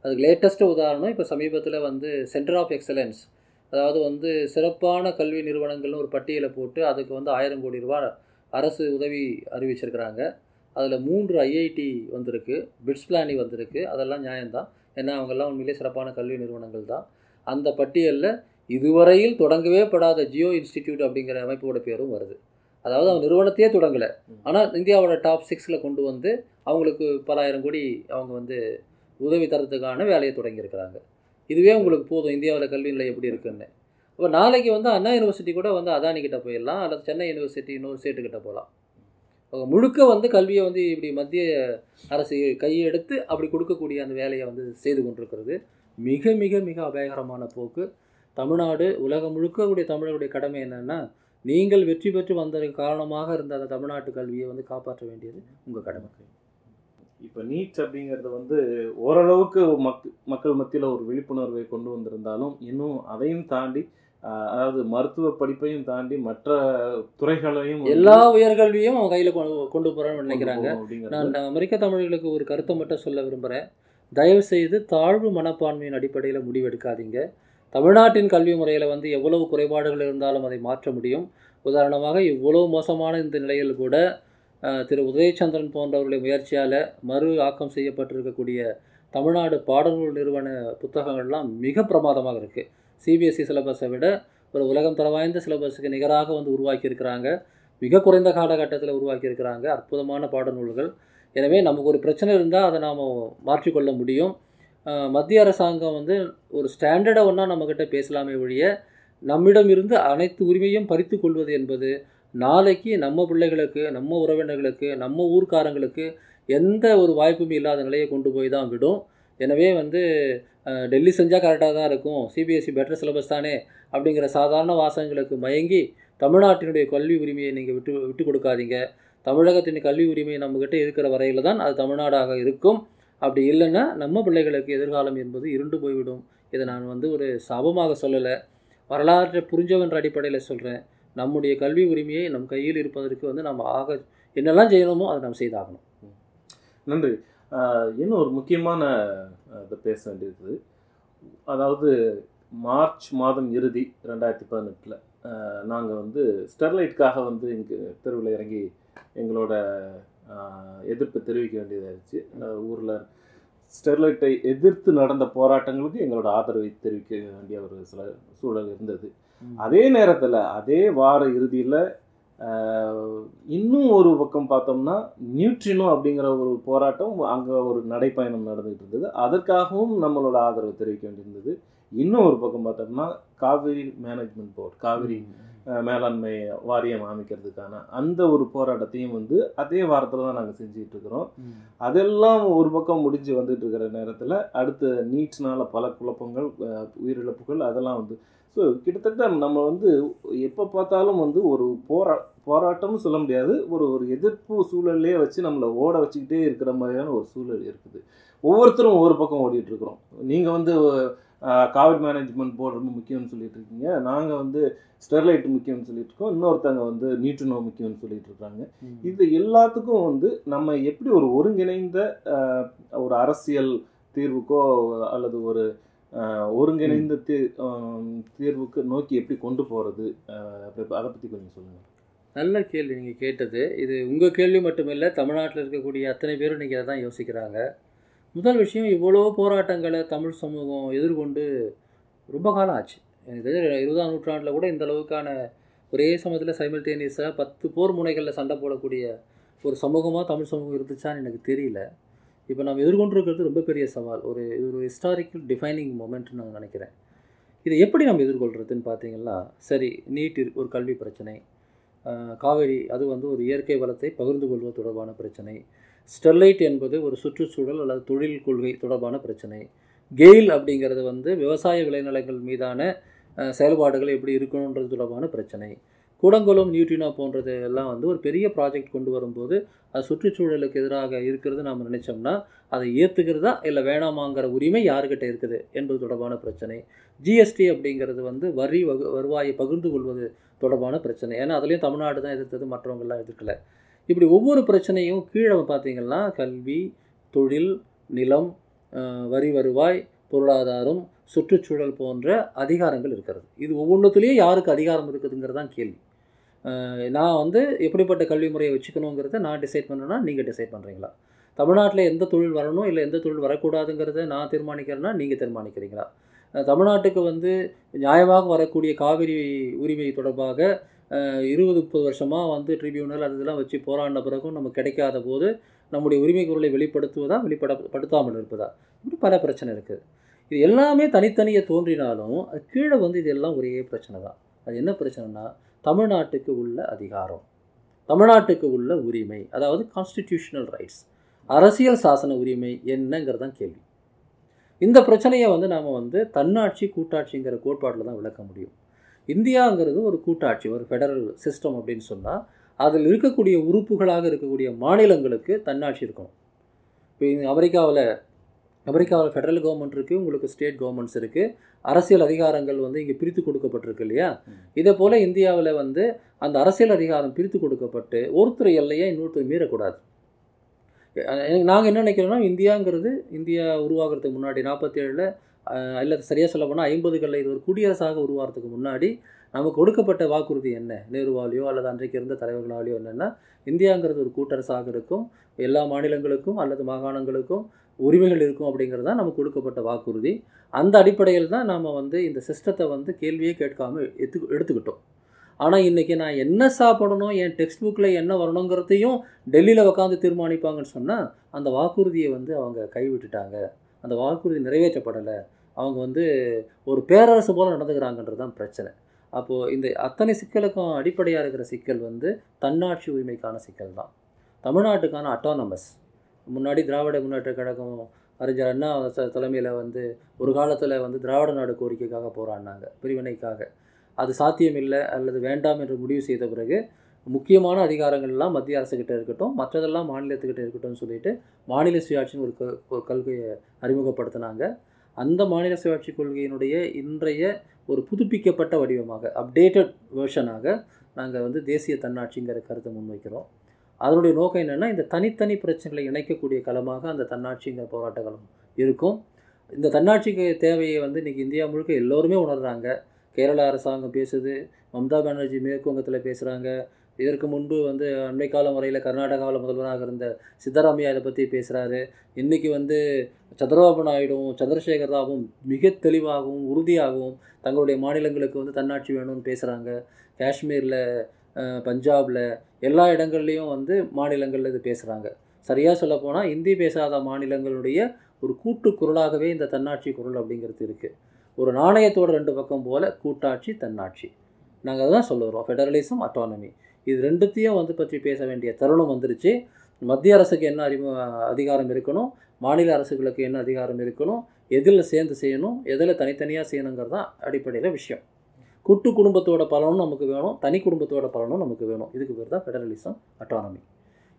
அதுக்கு லேட்டஸ்ட் உதாரணம் இப்போ சமீபத்தில் வந்து சென்டர் ஆஃப் எக்ஸலன்ஸ் அதாவது வந்து சிறப்பான கல்வி நிறுவனங்கள்னு ஒரு பட்டியலை போட்டு அதுக்கு வந்து ஆயிரம் கோடி ரூபாய் அரசு உதவி அறிவிச்சிருக்கிறாங்க. அதில் மூன்று ஐஐடி வந்திருக்கு பிட்ஸ் பிளானி வந்திருக்கு அதெல்லாம் நியாயம்தான். ஏன்னா அவங்கெல்லாம் உண்மையிலே சிறப்பான கல்வி நிறுவனங்கள் தான் அந்த பட்டியலில் இதுவரையில் தொடங்கவே படாத ஜியோ இன்ஸ்டிடியூட் அப்படிங்கிற அமைப்போட பேரும் வருது. அதாவது அவங்க நிறுவனத்தையே தொடங்கலை. ஆனால் இந்தியாவோட டாப் சிக்ஸில் கொண்டு வந்து அவங்களுக்கு பலாயிரம் கோடி அவங்க வந்து உதவி தரத்துக்கான வேலையை தொடங்கியிருக்கிறாங்க இதுவே உங்களுக்கு போதும். இந்தியாவில் கல்வி நிலை எப்படி இருக்குன்னு. அப்போ நாளைக்கு வந்து அண்ணா யூனிவர்சிட்டி கூட வந்து அதானி கிட்ட போயிடலாம். அல்லது சென்னை யூனிவர்சிட்டி இன்னொரு ஸ்டேட்டு கிட்ட போகலாம். அவங்க முழுக்க வந்து கல்வியை வந்து இப்படி மத்திய அரசு கையெடுத்து அப்படி கொடுக்கக்கூடிய அந்த வேலையை வந்து செய்து கொண்டிருக்கிறது. மிக மிக மிக அபாயகரமான போக்கு. தமிழ்நாடு உலகம் முழுக்க கூடிய தமிழருடைய கடமை என்னன்னா நீங்கள் வெற்றி பெற்று வந்ததற்கு காரணமாக இருந்த அந்த தமிழ்நாட்டு கல்வியை வந்து காப்பாற்ற வேண்டியது உங்கள் கடமை. இப்போ நீட் அப்படிங்கிறது வந்து ஓரளவுக்கு மக் மக்கள் மத்தியில் ஒரு விழிப்புணர்வை கொண்டு வந்திருந்தாலும் இன்னும் அதையும் தாண்டி அதாவது மருத்துவ படிப்பையும் தாண்டி மற்ற துறைகளையும் எல்லா உயர்கல்வியும் அவங்க கையில் கொண்டு போகிறோன்னு நினைக்கிறாங்க. நான் அமெரிக்க தமிழர்களுக்கு ஒரு கருத்தை மட்டும் சொல்ல விரும்புகிறேன் தயவு செய்து தாழ்வு மனப்பான்மையின் அடிப்படையில் முடிவெடுக்காதீங்க. தமிழ்நாட்டின் கல்வி முறையில் வந்து எவ்வளவு குறைபாடுகள் இருந்தாலும் அதை மாற்ற முடியும். உதாரணமாக இவ்வளவு மோசமான இந்த நிலையில் கூட திரு. உதயச்சந்திரன் போன்றவர்களுடைய முயற்சியால் மறு ஆக்கம் செய்யப்பட்டிருக்கக்கூடிய தமிழ்நாடு பாடநூல் நிறுவன புத்தகங்கள்லாம் மிக பிரமாதமாக இருக்குது சிபிஎஸ்சி சிலபஸை விட ஒரு உலகம் தர வாய்ந்த சிலபஸுக்கு நிகராக வந்து உருவாக்கியிருக்கிறாங்க. மிக குறைந்த காலகட்டத்தில் உருவாக்கியிருக்கிறாங்க. அற்புதமான பாடநூல்கள். எனவே நமக்கு ஒரு பிரச்சனை இருந்தால் அதை நாம் மாற்றிக்கொள்ள முடியும். மத்திய அரசாங்கம் வந்து ஒரு ஸ்டாண்டர்டை ஒன்றா நம்மக்கிட்ட பேசலாமே ஒழிய நம்மிடம் இருந்து அனைத்து உரிமையும் பறித்து கொள்வது என்பது நாளைக்கு நம்ம பிள்ளைகளுக்கு நம்ம உறவினர்களுக்கு நம்ம ஊர்க்காரங்களுக்கு எந்த ஒரு வாய்ப்பும் இல்லாத நிலையை கொண்டு போய் தான் விடும். எனவே வந்து டெல்லி செஞ்சால் கரெக்டாக தான் இருக்கும். சிபிஎஸ்சி பெட்டர் சிலபஸ் தானே அப்படிங்கிற சாதாரண வாசகங்களுக்கு மயங்கி தமிழ்நாட்டினுடைய கல்வி உரிமையை நீங்கள் விட்டு விட்டு கொடுக்காதீங்க. தமிழகத்தின் கல்வி உரிமை நம்மக்கிட்ட இருக்கிற வரையில் தான் அது தமிழ்நாடாக இருக்கும். அப்படி இல்லைன்னா நம்ம பிள்ளைகளுக்கு எதிர்காலம் என்பது இருண்டு போய்விடும். இதை நான் வந்து ஒரு சாபமாக சொல்லலை. வரலாற்றை புரிஞ்சவன்ற அடிப்படையில் சொல்கிறேன் நம்முடைய கல்வி உரிமையை நம் கையில் இருப்பதற்கு வந்து நம்ம ஆக என்னெல்லாம் செய்யணுமோ அதை நம்ம செய்தாகணும். நன்றி. இன்னும் ஒரு முக்கியமான இதை பேச வேண்டியது. அதாவது மார்ச் மாதம் இறுதி ரெண்டாயிரத்தி பதினெட்டில் நாங்கள் வந்து ஸ்டெர்லைட்டுக்காக வந்து இங்கே தெருவில் இறங்கி எங்களோட எதிர்ப்பு தெரிவிக்க வேண்டியதாயிருச்சு. ஊரில் ஸ்டெர்லைட்டை எதிர்த்து நடந்த போராட்டங்களுக்கு எங்களோட ஆதரவை தெரிவிக்க வேண்டிய ஒரு சில சூழல் இருந்தது. அதே நேரத்தில் அதே வார இறுதியில் இன்னும் ஒரு பக்கம் பார்த்தோம்னா நியூட்ரினோ அப்படிங்கிற ஒரு போராட்டம் அங்கே ஒரு நடைப்பயணம் நடந்துகிட்டு இருந்தது. அதற்காகவும் நம்மளோட ஆதரவு தெரிவிக்க வேண்டியிருந்தது. இன்னும் ஒரு பக்கம் பார்த்தோம்னா காவிரி மேனேஜ்மெண்ட் போர்டு காவிரி மேலாண்மை வாரியம் அமைக்கிறதுக்கான அந்த ஒரு போராட்டத்தையும் வந்து அதே வாரத்தில் தான் நாங்கள் செஞ்சுட்டு இருக்கிறோம். அதெல்லாம் ஒரு பக்கம் முடிஞ்சு வந்துட்டு இருக்கிற நேரத்தில் அடுத்த நீட்னால பல குழப்பங்கள் உயிரிழப்புகள் அதெல்லாம் வந்து ஸோ கிட்டத்தட்ட நம்ம வந்து எப்போ பார்த்தாலும் வந்து ஒரு போரா போராட்டம்னு சொல்ல முடியாது. ஒரு ஒரு எதிர்ப்பு சூழல்லே வச்சு நம்மளை ஓட வச்சுக்கிட்டே இருக்கிற மாதிரியான ஒரு சூழல் இருக்குது. ஒவ்வொருத்தரும் ஒவ்வொரு பக்கம் ஓடிட்டு இருக்கிறோம். நீங்கள் வந்து காவிரி மேனேஜ்மெண்ட் போர்டு ரொம்ப முக்கியம்னு சொல்லிட்டு இருக்கீங்க. நாங்கள் வந்து ஸ்டெர்லைட் முக்கியம்னு சொல்லிட்டு இருக்கோம். இன்னொருத்தங்க வந்து நியூட்ரினோ முக்கியம்னு சொல்லிட்டு இருக்காங்க. இது எல்லாத்துக்கும் வந்து நம்ம எப்படி ஒரு ஒருங்கிணைந்த ஒரு அரசியல் தீர்வுக்கோ அல்லது ஒரு ஒருங்கிணைந்த தீ தீர்வுக்கு நோக்கி எப்படி கொண்டு போகிறது அதை பற்றி கொஞ்சம் சொல்லுங்கள் நல்ல கேள்வி நீங்கள் கேட்டது. இது உங்கள் கேள்வி மட்டுமில்லை தமிழ்நாட்டில் இருக்கக்கூடிய அத்தனை பேரும் நீங்கள் அதை தான் யோசிக்கிறாங்க. முதல் விஷயம் இவ்வளோ போராட்டங்களை தமிழ் சமூகம் எதிர்கொண்டு ரொம்ப காலம் ஆச்சு. எனக்கு தெரிஞ்ச இருபதாம் நூற்றாண்டில் கூட இந்த அளவுக்கான ஒரே சமயத்தில் சைமல்டேனியஸாக பத்து போர் முனைகளில் சண்டை போடக்கூடிய ஒரு சமூகமாக தமிழ் சமூகம் இருந்துச்சான்னு எனக்கு தெரியல. இப்போ நம்ம எதிர்கொண்டிருக்கிறது ரொம்ப பெரிய சவால். ஒரு இது ஒரு ஹிஸ்டாரிக்கல் டிஃபைனிங் மூமெண்ட்னு நான் நினைக்கிறேன். இதை எப்படி நம்ம எதிர்கொள்கிறதுன்னு பார்த்தீங்கன்னா சரி நீட் ஒரு கல்வி பிரச்சனை காவேரி அது வந்து ஒரு இயற்கை வளத்தை பகிர்ந்து கொள்வது தொடர்பான பிரச்சனை ஸ்டெர்லைட் என்பது ஒரு சுற்றுச்சூழல் அல்லது தொழில் கொள்கை தொடர்பான பிரச்சனை. கெயில் அப்படிங்கிறது வந்து விவசாய விளைநிலங்கள் மீதான செயல்பாடுகள் எப்படி இருக்கணுன்றது தொடர்பான பிரச்சனை. கூடங்குளம் நியூட்ரினோ போன்றது எல்லாம் வந்து ஒரு பெரிய ப்ராஜெக்ட் கொண்டு வரும்போது அது சுற்றுச்சூழலுக்கு எதிராக இருக்கிறது நாம் நினைச்சோம்னா அதை ஏற்றுக்கிறதா இல்லை வேணாமாங்கிற உரிமை யாருக்கிட்ட இருக்குது என்பது தொடர்பான பிரச்சனை. ஜிஎஸ்டி அப்படிங்கிறது வந்து வரி வகு வருவாயை பகிர்ந்து கொள்வது தொடர்பான பிரச்சனை. ஏன்னா அதுலேயும் தமிழ்நாடு தான் எதிர்த்தது மற்றவங்கெல்லாம் எதிர்க்கலை. இப்படி ஒவ்வொரு பிரச்சனையும் கீழே பார்த்தீங்கன்னா கல்வி தொழில் நிலம் வரி வருவாய் பொருளாதாரம் சுற்றுச்சூழல் போன்ற அதிகாரங்கள் இருக்கிறது. இது ஒவ்வொன்றுத்துலேயும் யாருக்கு அதிகாரம் இருக்குதுங்கிறது தான் கேள்வி. நான் வந்து எப்படிப்பட்ட கல்வி முறையை வச்சுக்கணுங்கிறத நான் டிசைட் பண்ணேன்னா நீங்கள் டிசைட் பண்ணுறீங்களா தமிழ்நாட்டில் எந்த தொழில் வரணும் இல்லை எந்த தொழில் வரக்கூடாதுங்கிறத நான் தீர்மானிக்கிறேன்னா நீங்கள் தீர்மானிக்கிறீங்களா? தமிழ்நாட்டுக்கு வந்து நியாயமாக வரக்கூடிய காவிரி உரிமை தொடர்பாக இருபது முப்பது வருஷமாக வந்து ட்ரிபியூனல் அது இதெல்லாம் வச்சு போராடின பிறகும் நமக்கு கிடைக்காத போது நம்முடைய உரிமை குரலை வெளிப்படுத்துவதா வெளிப்படப்படுத்தாமல் இருப்பதா? இப்படி பல பிரச்சனை இருக்குது. இது எல்லாமே தனித்தனியே தோன்றினாலும் அது கீழே வந்து இது எல்லாம் ஒரே பிரச்சனை தான். அது என்ன பிரச்சனைனா தமிழ்நாட்டுக்கு உள்ள அதிகாரம். தமிழ்நாட்டுக்கு உள்ள உரிமை அதாவது கான்ஸ்டிடியூஷனல் ரைட்ஸ் அரசியல் சாசன உரிமை என்னங்கிறது தான் கேள்வி. இந்த பிரச்சனையை வந்து நாம் வந்து தன்னாட்சி கூட்டாட்சிங்கிற கோட்பாட்டில் தான் விளக்க முடியும். இந்தியாங்கிறது ஒரு கூட்டாட்சி ஒரு ஃபெடரல் சிஸ்டம் அப்படின்னு சொன்னால் அதில் இருக்கக்கூடிய உறுப்புகளாக இருக்கக்கூடிய மாநிலங்களுக்கு தன்னாட்சி இருக்கணும். இப்போ அமெரிக்காவில் அமெரிக்காவில் ஃபெடரல் கவர்மெண்ட் இருக்குது உங்களுக்கு ஸ்டேட் கவர்மெண்ட்ஸ் இருக்குது அரசியல் அதிகாரங்கள் வந்து இங்கே பிரித்து கொடுக்கப்பட்டிருக்கு இல்லையா? இதே போல் இந்தியாவில் வந்து அந்த அரசியல் அதிகாரம் பிரித்து கொடுக்கப்பட்டு ஒருத்தர் எல்லையை இன்னொருத்தர் மீறக்கூடாது. நாங்கள் என்ன நினைக்கிறோம்னா இந்தியாங்கிறது இந்தியா உருவாகிறதுக்கு முன்னாடி நாற்பத்தேழில் இல்லை சரியாக சொல்ல போனால் ஐம்பதுகளில் இது ஒரு குடியரசாக உருவாகிறதுக்கு முன்னாடி நமக்கு கொடுக்கப்பட்ட வாக்குறுதி என்ன? நேருவாலேயோ அல்லது அன்றைக்கு இருந்த தலைவர்களாலேயோ என்னென்னா இந்தியாங்கிறது ஒரு கூட்டரசாக இருக்கும். எல்லா மாநிலங்களுக்கும் அல்லது மாகாணங்களுக்கும் உரிமைகள் இருக்கும் அப்படிங்கிறது தான் நமக்கு கொடுக்கப்பட்ட வாக்குறுதி. அந்த அடிப்படையில் தான் நாம் வந்து இந்த சிஸ்டத்தை வந்து கேள்வியே கேட்காம எடுத்து எடுத்துக்கிட்டோம். ஆனால் இன்றைக்கி நான் என்ன சாப்பிடணும் என் டெக்ஸ்ட் புக்கில் என்ன வரணுங்கிறதையும் டெல்லியில் உட்காந்து தீர்மானிப்பாங்கன்னு சொன்னால் அந்த வாக்குறுதியை வந்து அவங்க கைவிட்டுட்டாங்க. அந்த வாக்குறுதி நிறைவேற்றப்படலை. அவங்க வந்து ஒரு பேரரசு போல் நடந்துக்கிறாங்கன்றது தான் பிரச்சனை. அப்போது இந்த அத்தனை சிக்கலுக்கும் அடிப்படையாக இருக்கிற சிக்கல் வந்து தன்னாட்சி உரிமைக்கான சிக்கல் தான் தமிழ்நாட்டுக்கான அட்டானமஸ் முன்னாடி திராவிட முன்னேற்ற கழகம் அறிஞர் அண்ணா தலைமையில் வந்து ஒரு காலத்தில் வந்து திராவிட நாடு கோரிக்கைக்காக போராடினாங்க பிரிவினைக்காக. அது சாத்தியமில்லை அல்லது வேண்டாம் என்று முடிவு செய்த பிறகு முக்கியமான அதிகாரங்கள்லாம் மத்திய அரசுக்கிட்ட இருக்கட்டும் மற்றதெல்லாம் மாநிலத்துக்கிட்ட இருக்கட்டும்னு சொல்லிட்டு மாநில சுயாட்சின்னு ஒரு க- ஒரு கொள்கையை அறிமுகப்படுத்தினாங்க. அந்த மாநில சுயாட்சி கொள்கையினுடைய இன்றைய ஒரு புதுப்பிக்கப்பட்ட வடிவமாக அப்டேட்டட் வேர்ஷனாக நாங்கள் வந்து தேசிய தன்னாட்சிங்கிற கருத்தை முன்வைக்கிறோம். அதனுடைய நோக்கம் என்னென்னா இந்த தனித்தனி பிரச்சனைகளை இணைக்கக்கூடிய களமாக அந்த தன்னாட்சிங்கிற போராட்ட களம் இருக்கும். இந்த தன்னாட்சிக்கு தேவையை வந்து இன்றைக்கி இந்தியா முழுக்க எல்லோருமே உணர்கிறாங்க கேரள அரசாங்கம் பேசுது மம்தா பானர்ஜி மேற்குவங்கத்தில் பேசுகிறாங்க இதற்கு முன்பு வந்து அண்மைக்கால முறையில் கர்நாடகாவில் முதல்வராக இருந்த சித்தராமையா இதை பற்றி பேசுகிறாரு இன்றைக்கி வந்து சந்திரபாபு நாயுடுவும் சந்திரசேகர் ராவும் மிக தெளிவாகவும் உறுதியாகவும் தங்களுடைய மாநிலங்களுக்கு வந்து தன்னாட்சி வேணும்னு பேசுகிறாங்க காஷ்மீரில் பஞ்சாபில் எல்லா இடங்கள்லையும் வந்து மாநிலங்களில் இது பேசுகிறாங்க சரியாக சொல்லப்போனால் இந்தி பேசாத மாநிலங்களுடைய ஒரு கூட்டு குரலாகவே இந்த தன்னாட்சி குரல் அப்படிங்கிறது இருக்குது ஒரு நாணயத்தோட ரெண்டு பக்கம் போல் கூட்டாட்சி தன்னாட்சி. நாங்கள் அதுதான் சொல்லுறோம் ஃபெடரலிசம் அட்டானமி இது ரெண்டுத்தையும் வந்து பற்றி பேச வேண்டிய தருணம் வந்துருச்சு. மத்திய அரசுக்கு என்ன அறிமு அதிகாரம் இருக்கணும்? மாநில அரசுகளுக்கு என்ன அதிகாரம் இருக்கணும்? எதில் சேர்ந்து செய்யணும்? எதில் தனித்தனியாக செய்யணுங்கிறது தான் அடிப்படையில் விஷயம். கூட்டு குடும்பத்தோட பலனும் நமக்கு வேணும். தனி குடும்பத்தோட பலனும் நமக்கு வேணும். இதுக்கு பேர் தான் ஃபெடரலிசம் அட்டானமி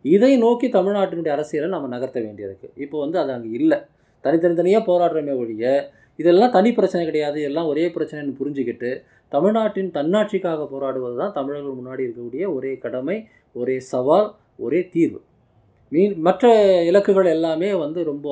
இதை நோக்கி தமிழ்நாட்டினுடைய அரசியலை நம்ம நகர்த்த வேண்டியிருக்கு. இப்போ வந்து அது அங்கே இல்லை. தனித்தனித்தனியாக போராடுறமே ஒழிய இதெல்லாம் தனி பிரச்சனை கிடையாது. எல்லாம் ஒரே பிரச்சனைன்னு புரிஞ்சுக்கிட்டு தமிழ்நாட்டின் தன்னாட்சிக்காக போராடுவது தான் தமிழர்கள் முன்னாடி இருக்கக்கூடிய ஒரே கடமை ஒரே சவால் ஒரே தீர்வு. மீன் மற்ற இலக்குகள் எல்லாமே வந்து ரொம்ப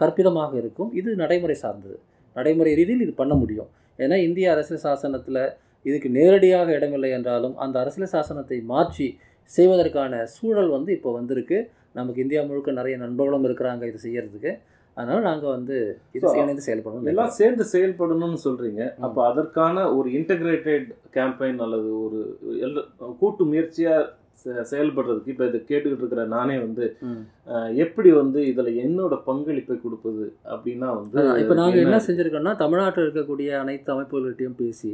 கற்பிதமாக இருக்கும். இது நடைமுறை சார்ந்தது. நடைமுறை ரீதியில் இது பண்ண முடியும். ஏன்னா இந்திய அரசியல் சாசனத்தில் இதுக்கு நேரடியாக இடமில்லை என்றாலும் அந்த அரசியல் சாசனத்தை மாற்றி செய்வதற்கான சூழல் வந்து இப்போ வந்திருக்கு. நமக்கு இந்தியா முழுக்க நிறைய நண்பர்களும் இருக்கிறாங்க இது செய்கிறதுக்கு அதனால நாங்கள் வந்து இது இணைந்து செயல்படணும் எல்லாம் சேர்ந்து செயல்படணும்னு சொல்றீங்க. அப்ப அதற்கான ஒரு இன்டகிரேட்டட் கேம்பெயின் அல்லது ஒரு கூட்டு முயற்சியா செ- செயல்படுறதுக்கு இப்ப இதை கேட்டுக்கிட்டு இருக்கிற நானே வந்து எப்படி வந்து இதுல என்னோட பங்களிப்பை கொடுப்பது அப்படின்னா வந்து இப்போ நாங்கள் என்ன செஞ்சுருக்கோம்னா தமிழ்நாட்டில் இருக்கக்கூடிய அனைத்து அமைப்புகள்கிட்டையும் பேசி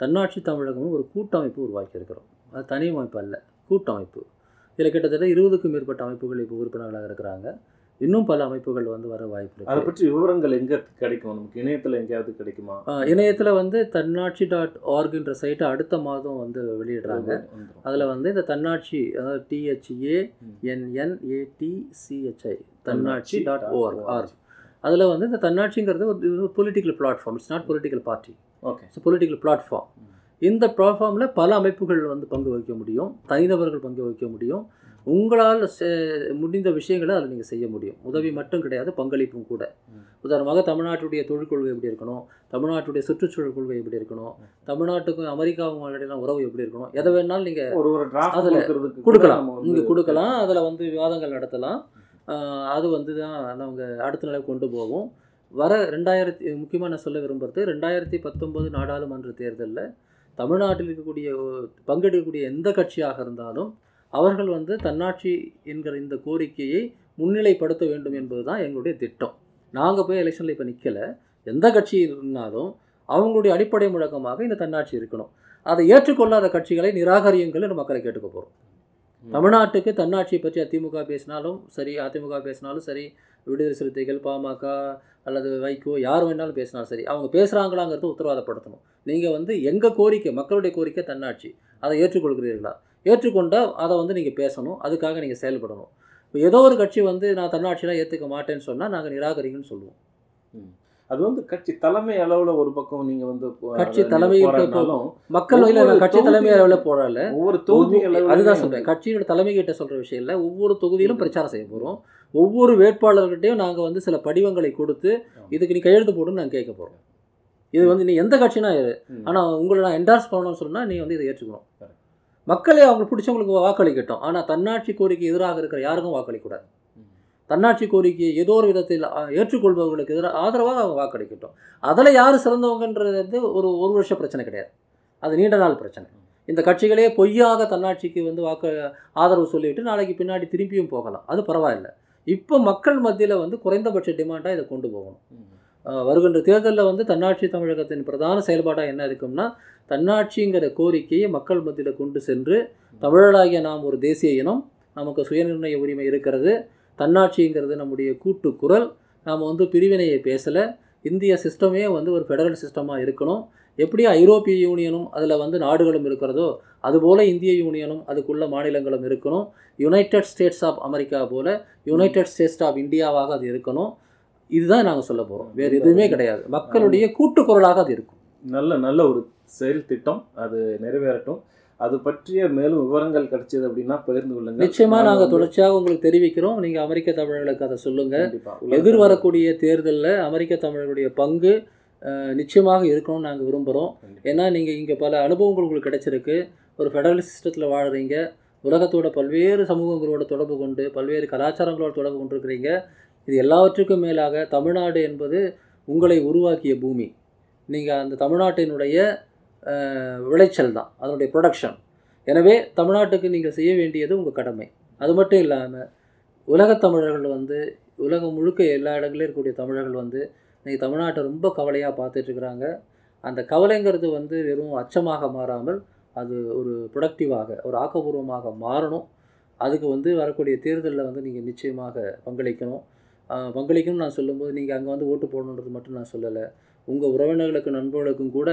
தன்னாட்சி தமிழகம்னு ஒரு கூட்டமைப்பு உருவாக்கியிருக்கிறோம். அது தனி அமைப்பு அல்ல கூட்டமைப்பு. இதில் கிட்டத்தட்ட இருபதுக்கும் மேற்பட்ட அமைப்புகள் இப்போ உறுப்பினர்களாக இருக்கிறாங்க. இன்னும் பல அமைப்புகள் வந்து வர வாய்ப்பு அதை இருக்கு. பற்றி விவரங்கள் எங்க கிடைக்கும்? நமக்கு இணையத்துல எங்கேயாவது கிடைக்குமா? இணையத்தில் வந்து தன்னாட்சி டாட் ஆர்கின்ற சைட்டை அடுத்த மாதம் வந்து வெளியிடுறாங்க. அதில் வந்து இந்த தன்னாட்சி அதாவது டிஹெச்ஏ என்என்ஏடிசிஹெச்ஐ தன்னாட்சி டாட் ஓஆர் ஆர் அதில் வந்து இந்த தன்னாட்சிங்கிறது ஒரு political platform it's not political party okay it's political platform இந்த பிளாட்ஃபார்மில் பல அமைப்புகள் வந்து பங்கு வகிக்க முடியும். தனிநபர்கள் பங்கு வகிக்க முடியும். உங்களால் முடிந்த விஷயங்களை அதில் நீங்கள் செய்ய முடியும். உதவி மட்டும் கிடையாது பங்களிப்பும் கூட. உதாரணமாக தமிழ்நாட்டுடைய தொழில் கொள்கை எப்படி இருக்கணும்? தமிழ்நாட்டுடைய சுற்றுச்சூழல் கொள்கை எப்படி இருக்கணும்? தமிழ்நாட்டுக்கும் அமெரிக்காவும் இடையில உறவு எப்படி இருக்கணும்? எதை வேணாலும் நீங்கள் ஒரு ஒரு டிராஃப்ட் அதுல கொடுக்கலாம். நீங்கள் கொடுக்கலாம். அதில் வந்து விவாதங்கள் நடத்தலாம். அது வந்து தான் நாங்கள் அடுத்த நிலை கொண்டு போவோம். வர ரெண்டாயிரத்தி முக்கியமாக நான் சொல்ல விரும்புறது ரெண்டாயிரத்தி பத்தொம்போது நாடாளுமன்ற தேர்தலில் தமிழ்நாட்டில் இருக்கக்கூடிய பங்கெடுக்கக்கூடிய எந்த கட்சியாக இருந்தாலும் அவர்கள் வந்து தன்னாட்சி என்கிற இந்த கோரிக்கையை முன்னிலைப்படுத்த வேண்டும் என்பது தான் எங்களுடைய திட்டம். நாங்கள் போய் எலெக்ஷனில் இப்போ நிற்கலை எந்த கட்சி இருந்தாலும் அவங்களுடைய அடிப்படை முழக்கமாக இந்த தன்னாட்சி இருக்கணும். அதை ஏற்றுக்கொள்ளாத கட்சிகளை நிராகரியுங்கள் மக்களை கேட்டுக்க போகிறோம். தமிழ்நாட்டுக்கு தன்னாட்சியை பற்றி அதிமுக பேசினாலும் சரி அதிமுக பேசினாலும் சரி விடுதலை சிறுத்தைகள் பாமக அல்லது வைகோ யார் வேணாலும் பேசினாலும் சரி அவங்க பேசுகிறாங்களாங்கிறத உத்தரவாதப்படுத்தணும். நீங்கள் வந்து எங்கள் கோரிக்கை மக்களுடைய கோரிக்கை தன்னாட்சி. அதை ஏற்றுக்கொள்கிறீர்களா? ஏற்றுக்கொண்டால் அதை வந்து நீங்கள் பேசணும். அதுக்காக நீங்கள் செயல்படணும். இப்போ ஏதோ ஒரு கட்சி வந்து நான் தன்னாட்சியெலாம் ஏற்றுக்க மாட்டேன்னு சொன்னால் நாங்கள் நிராகரிங்கன்னு சொல்லுவோம். அது வந்து கட்சி தலைமை அளவுல ஒரு பக்கம் நீங்க வந்து கட்சி தலைமை மக்கள் கட்சி தலைமை அளவில் போடல ஒவ்வொரு தொகுதி அதுதான் சொல்றேன். கட்சியோட தலைமை கிட்ட சொல்ற விஷயம் இல்லை. ஒவ்வொரு தொகுதியிலும் பிரச்சாரம் செய்ய போறோம். ஒவ்வொரு வேட்பாளர்கிட்டையும் நாங்க வந்து சில படிவங்களை கொடுத்து இதுக்கு நீ கையெழுத்து போடுன்னு நாங்கள் கேட்க போறோம். இது வந்து நீ எந்த கட்சினா இரு. ம். ஆனா உங்களை நான் என்டார்ஸ் பண்ணணும்னு சொன்னா நீ வந்து இதை ஏற்றுக்கணும். மக்களே அவங்களுக்கு பிடிச்சவங்களுக்கு வாக்களிக்கட்டும். ஆனா தன்னாட்சி கோரிக்கை எதிராக இருக்கிற யாருக்கும் வாக்களிக்கூடாது. தன்னாட்சி கோரிக்கையை ஏதோ ஒரு விதத்தில் ஏற்றுக்கொள்பவர்களுக்கு எதிராக ஆதரவாக அவங்க வாக்களிக்கட்டும். அதில் யார் சிறந்தவங்கன்றது வந்து ஒரு ஒரு வருஷ பிரச்சனை கிடையாது. அது நீண்ட நாள் பிரச்சனை. இந்த கட்சிகளே பொய்யாக தன்னாட்சிக்கு வந்து வாக்கு ஆதரவு சொல்லிவிட்டு நாளைக்கு பின்னாடி திரும்பியும் போகலாம். அது பரவாயில்ல. இப்போ மக்கள் மத்தியில் வந்து குறைந்தபட்ச டிமாண்டாக இதை கொண்டு போகணும். வருகின்ற தேர்தலில் வந்து தன்னாட்சி தமிழகத்தின் பிரதான செயல்பாடாக என்ன இருக்கும்னா தன்னாட்சிங்கிற கோரிக்கையை மக்கள் மத்தியில் கொண்டு சென்று தமிழராகிய நாம் ஒரு தேசிய இனம் நமக்கு சுயநிர்ணய உரிமை இருக்கிறது தன்னாட்சிங்கிறது நம்முடைய கூட்டு குரல் நாம் வந்து பிரிவினையை பேசலை இந்திய சிஸ்டமே வந்து ஒரு ஃபெடரல் சிஸ்டமாக இருக்கணும். எப்படி ஐரோப்பிய யூனியனும் அதில் வந்து நாடுகளும் இருக்கிறதோ அதுபோல் இந்திய யூனியனும் அதுக்குள்ள மாநிலங்களும் இருக்கணும். யுனைடெட் ஸ்டேட்ஸ் ஆஃப் அமெரிக்கா போல் யுனைடெட் ஸ்டேட்ஸ் ஆஃப் இந்தியாவாக அது இருக்கணும். இதுதான் நாங்கள் சொல்ல போகிறோம் வேறு எதுவுமே கிடையாது. மக்களுடைய கூட்டுக்குரலாக அது இருக்கும். நல்ல நல்ல ஒரு செயல் திட்டம் அது நிறைவேறட்டும். அது பற்றிய மேலும் விவரங்கள் கிடைச்சது அப்படின்னா பகிர்ந்து கொள்ளுங்க நிச்சயமாக நான் நாங்கள் தொடர்ச்சியாக உங்களுக்கு தெரிவிக்கிறோம். நீங்கள் அமெரிக்க தமிழர்களுக்கு அதை சொல்லுங்கள் கண்டிப்பா. உலக எதிர் வரக்கூடிய தேர்தலில் அமெரிக்க தமிழர்களுடைய பங்கு நிச்சயமாக இருக்கணும்னு நாங்கள் விரும்புகிறோம். ஏன்னா நீங்கள் இங்கே பல அனுபவங்கள் உங்களுக்கு கிடைச்சிருக்கு. ஒரு ஃபெடரல் சிஸ்டத்தில் வாழுறீங்க. உலகத்தோட பல்வேறு சமூகங்களோட தொடர்பு கொண்டு பல்வேறு கலாச்சாரங்களோட தொடர்பு கொண்டிருக்கிறீங்க. இது எல்லாவற்றுக்கும் மேலாக தமிழ்நாடு என்பது உங்களை உருவாக்கிய பூமி. நீங்கள் அந்த தமிழ்நாட்டினுடைய விளைச்சல் தான். அதனுடைய ப்ரொடக்ஷன் எனவே தமிழ்நாட்டுக்கு நீங்கள் செய்ய வேண்டியது உங்கள் கடமை. அது மட்டும் இல்லாமல் உலகத் தமிழர்கள் வந்து உலகம் முழுக்க எல்லா இடங்களிலும் இருக்கக்கூடிய தமிழர்கள் வந்து இன்றைக்கி தமிழ்நாட்டை ரொம்ப கவலையாக பார்த்துட்ருக்குறாங்க அந்த கவலைங்கிறது வந்து வெறும் அச்சமாக மாறாமல் அது ஒரு ப்ரொடக்டிவாக ஒரு ஆக்கப்பூர்வமாக மாறணும். அதுக்கு வந்து வரக்கூடிய தேர்தலில் வந்து நீங்கள் நிச்சயமாக பங்களிக்கணும். பங்களிக்கணும்னு நான் சொல்லும்போது நீங்கள் அங்கே வந்து ஓட்டு போடணுன்றது மட்டும் நான் சொல்லலை. உங்கள் உறவினர்களுக்கு நண்பர்களுக்கும் கூட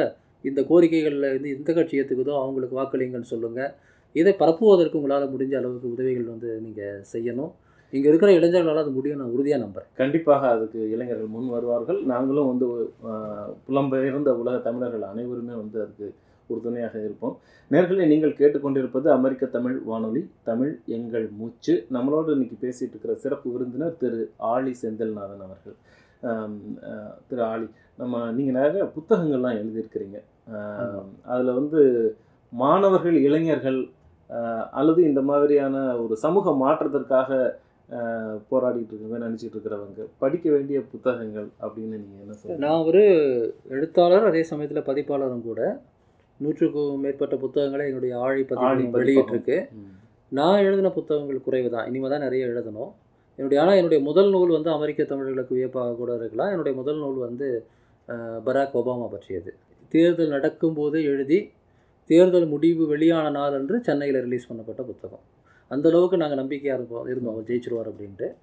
இந்த கோரிக்கைகளில் வந்து எந்த கட்சி ஏற்றுக்குதோ அவங்களுக்கு வாக்களிங்கன்னு சொல்லுங்கள் இதை பரப்புவதற்கு உங்களால் முடிஞ்ச அளவுக்கு உதவிகள் வந்து நீங்கள் செய்யணும். இங்கே இருக்கிற இளைஞர்களால் அது முடியும் நான் உறுதியாக நம்புகிறேன் கண்டிப்பாக அதுக்கு இளைஞர்கள் முன் வருவார்கள். நாங்களும் வந்து புலம்பெயர்ந்த உலக தமிழர்கள் அனைவருமே வந்து அதுக்கு உறுதுணையாக இருப்போம். நேர்களை நீங்கள் கேட்டுக்கொண்டிருப்பது அமெரிக்க தமிழ் வானொலி தமிழ் எங்கள் மூச்சு. நம்மளோடு இன்னைக்கு பேசிகிட்டு இருக்கிற சிறப்பு விருந்தினர் திரு ஆழி செந்தில்நாதன் அவர்கள். திரு ஆழி நம்ம நீங்கள் நிறைய புத்தகங்கள்லாம் எழுதியிருக்கிறீங்க. அதில் வந்து மாணவர்கள் இளைஞர்கள் அல்லது இந்த மாதிரியான ஒரு சமூக மாற்றத்திற்காக போராடிட்டு இருக்கவங்க நினச்சிட்டு இருக்கிறவங்க படிக்க வேண்டிய புத்தகங்கள் அப்படின்னு நீங்கள் என்ன சொல்லுங்க நான் ஒரு எழுத்தாளர் அதே சமயத்தில் பதிப்பாளரும் கூட நூற்றுக்கும் மேற்பட்ட புத்தகங்களை என்னுடைய ஆழி பதிப்பகம். வெளியிட்டிருக்கு. நான் எழுதின புத்தகங்கள் குறைவு தான் இனிமேல் தான் நிறைய எழுதணும். என்னுடைய ஆனால் என்னுடைய முதல் நூல் வந்து அமெரிக்க தமிழர்களுக்கு வியப்பாக கூட இருக்கலாம். என்னுடைய முதல் நூல் வந்து பராக் ஒபாமா பற்றியது. தேர்தல் நடக்கும்போது எழுதி தேர்தல் முடிவு வெளியான நாள் அன்று சென்னையில் ரிலீஸ் பண்ணப்பட்ட புத்தகம். அந்த அளவுக்கு நாங்கள் நம்பிக்கையாக இருப்போம் இருந்தோம் அவர் ஜெயிச்சிருவார் அப்படின்ட்டு.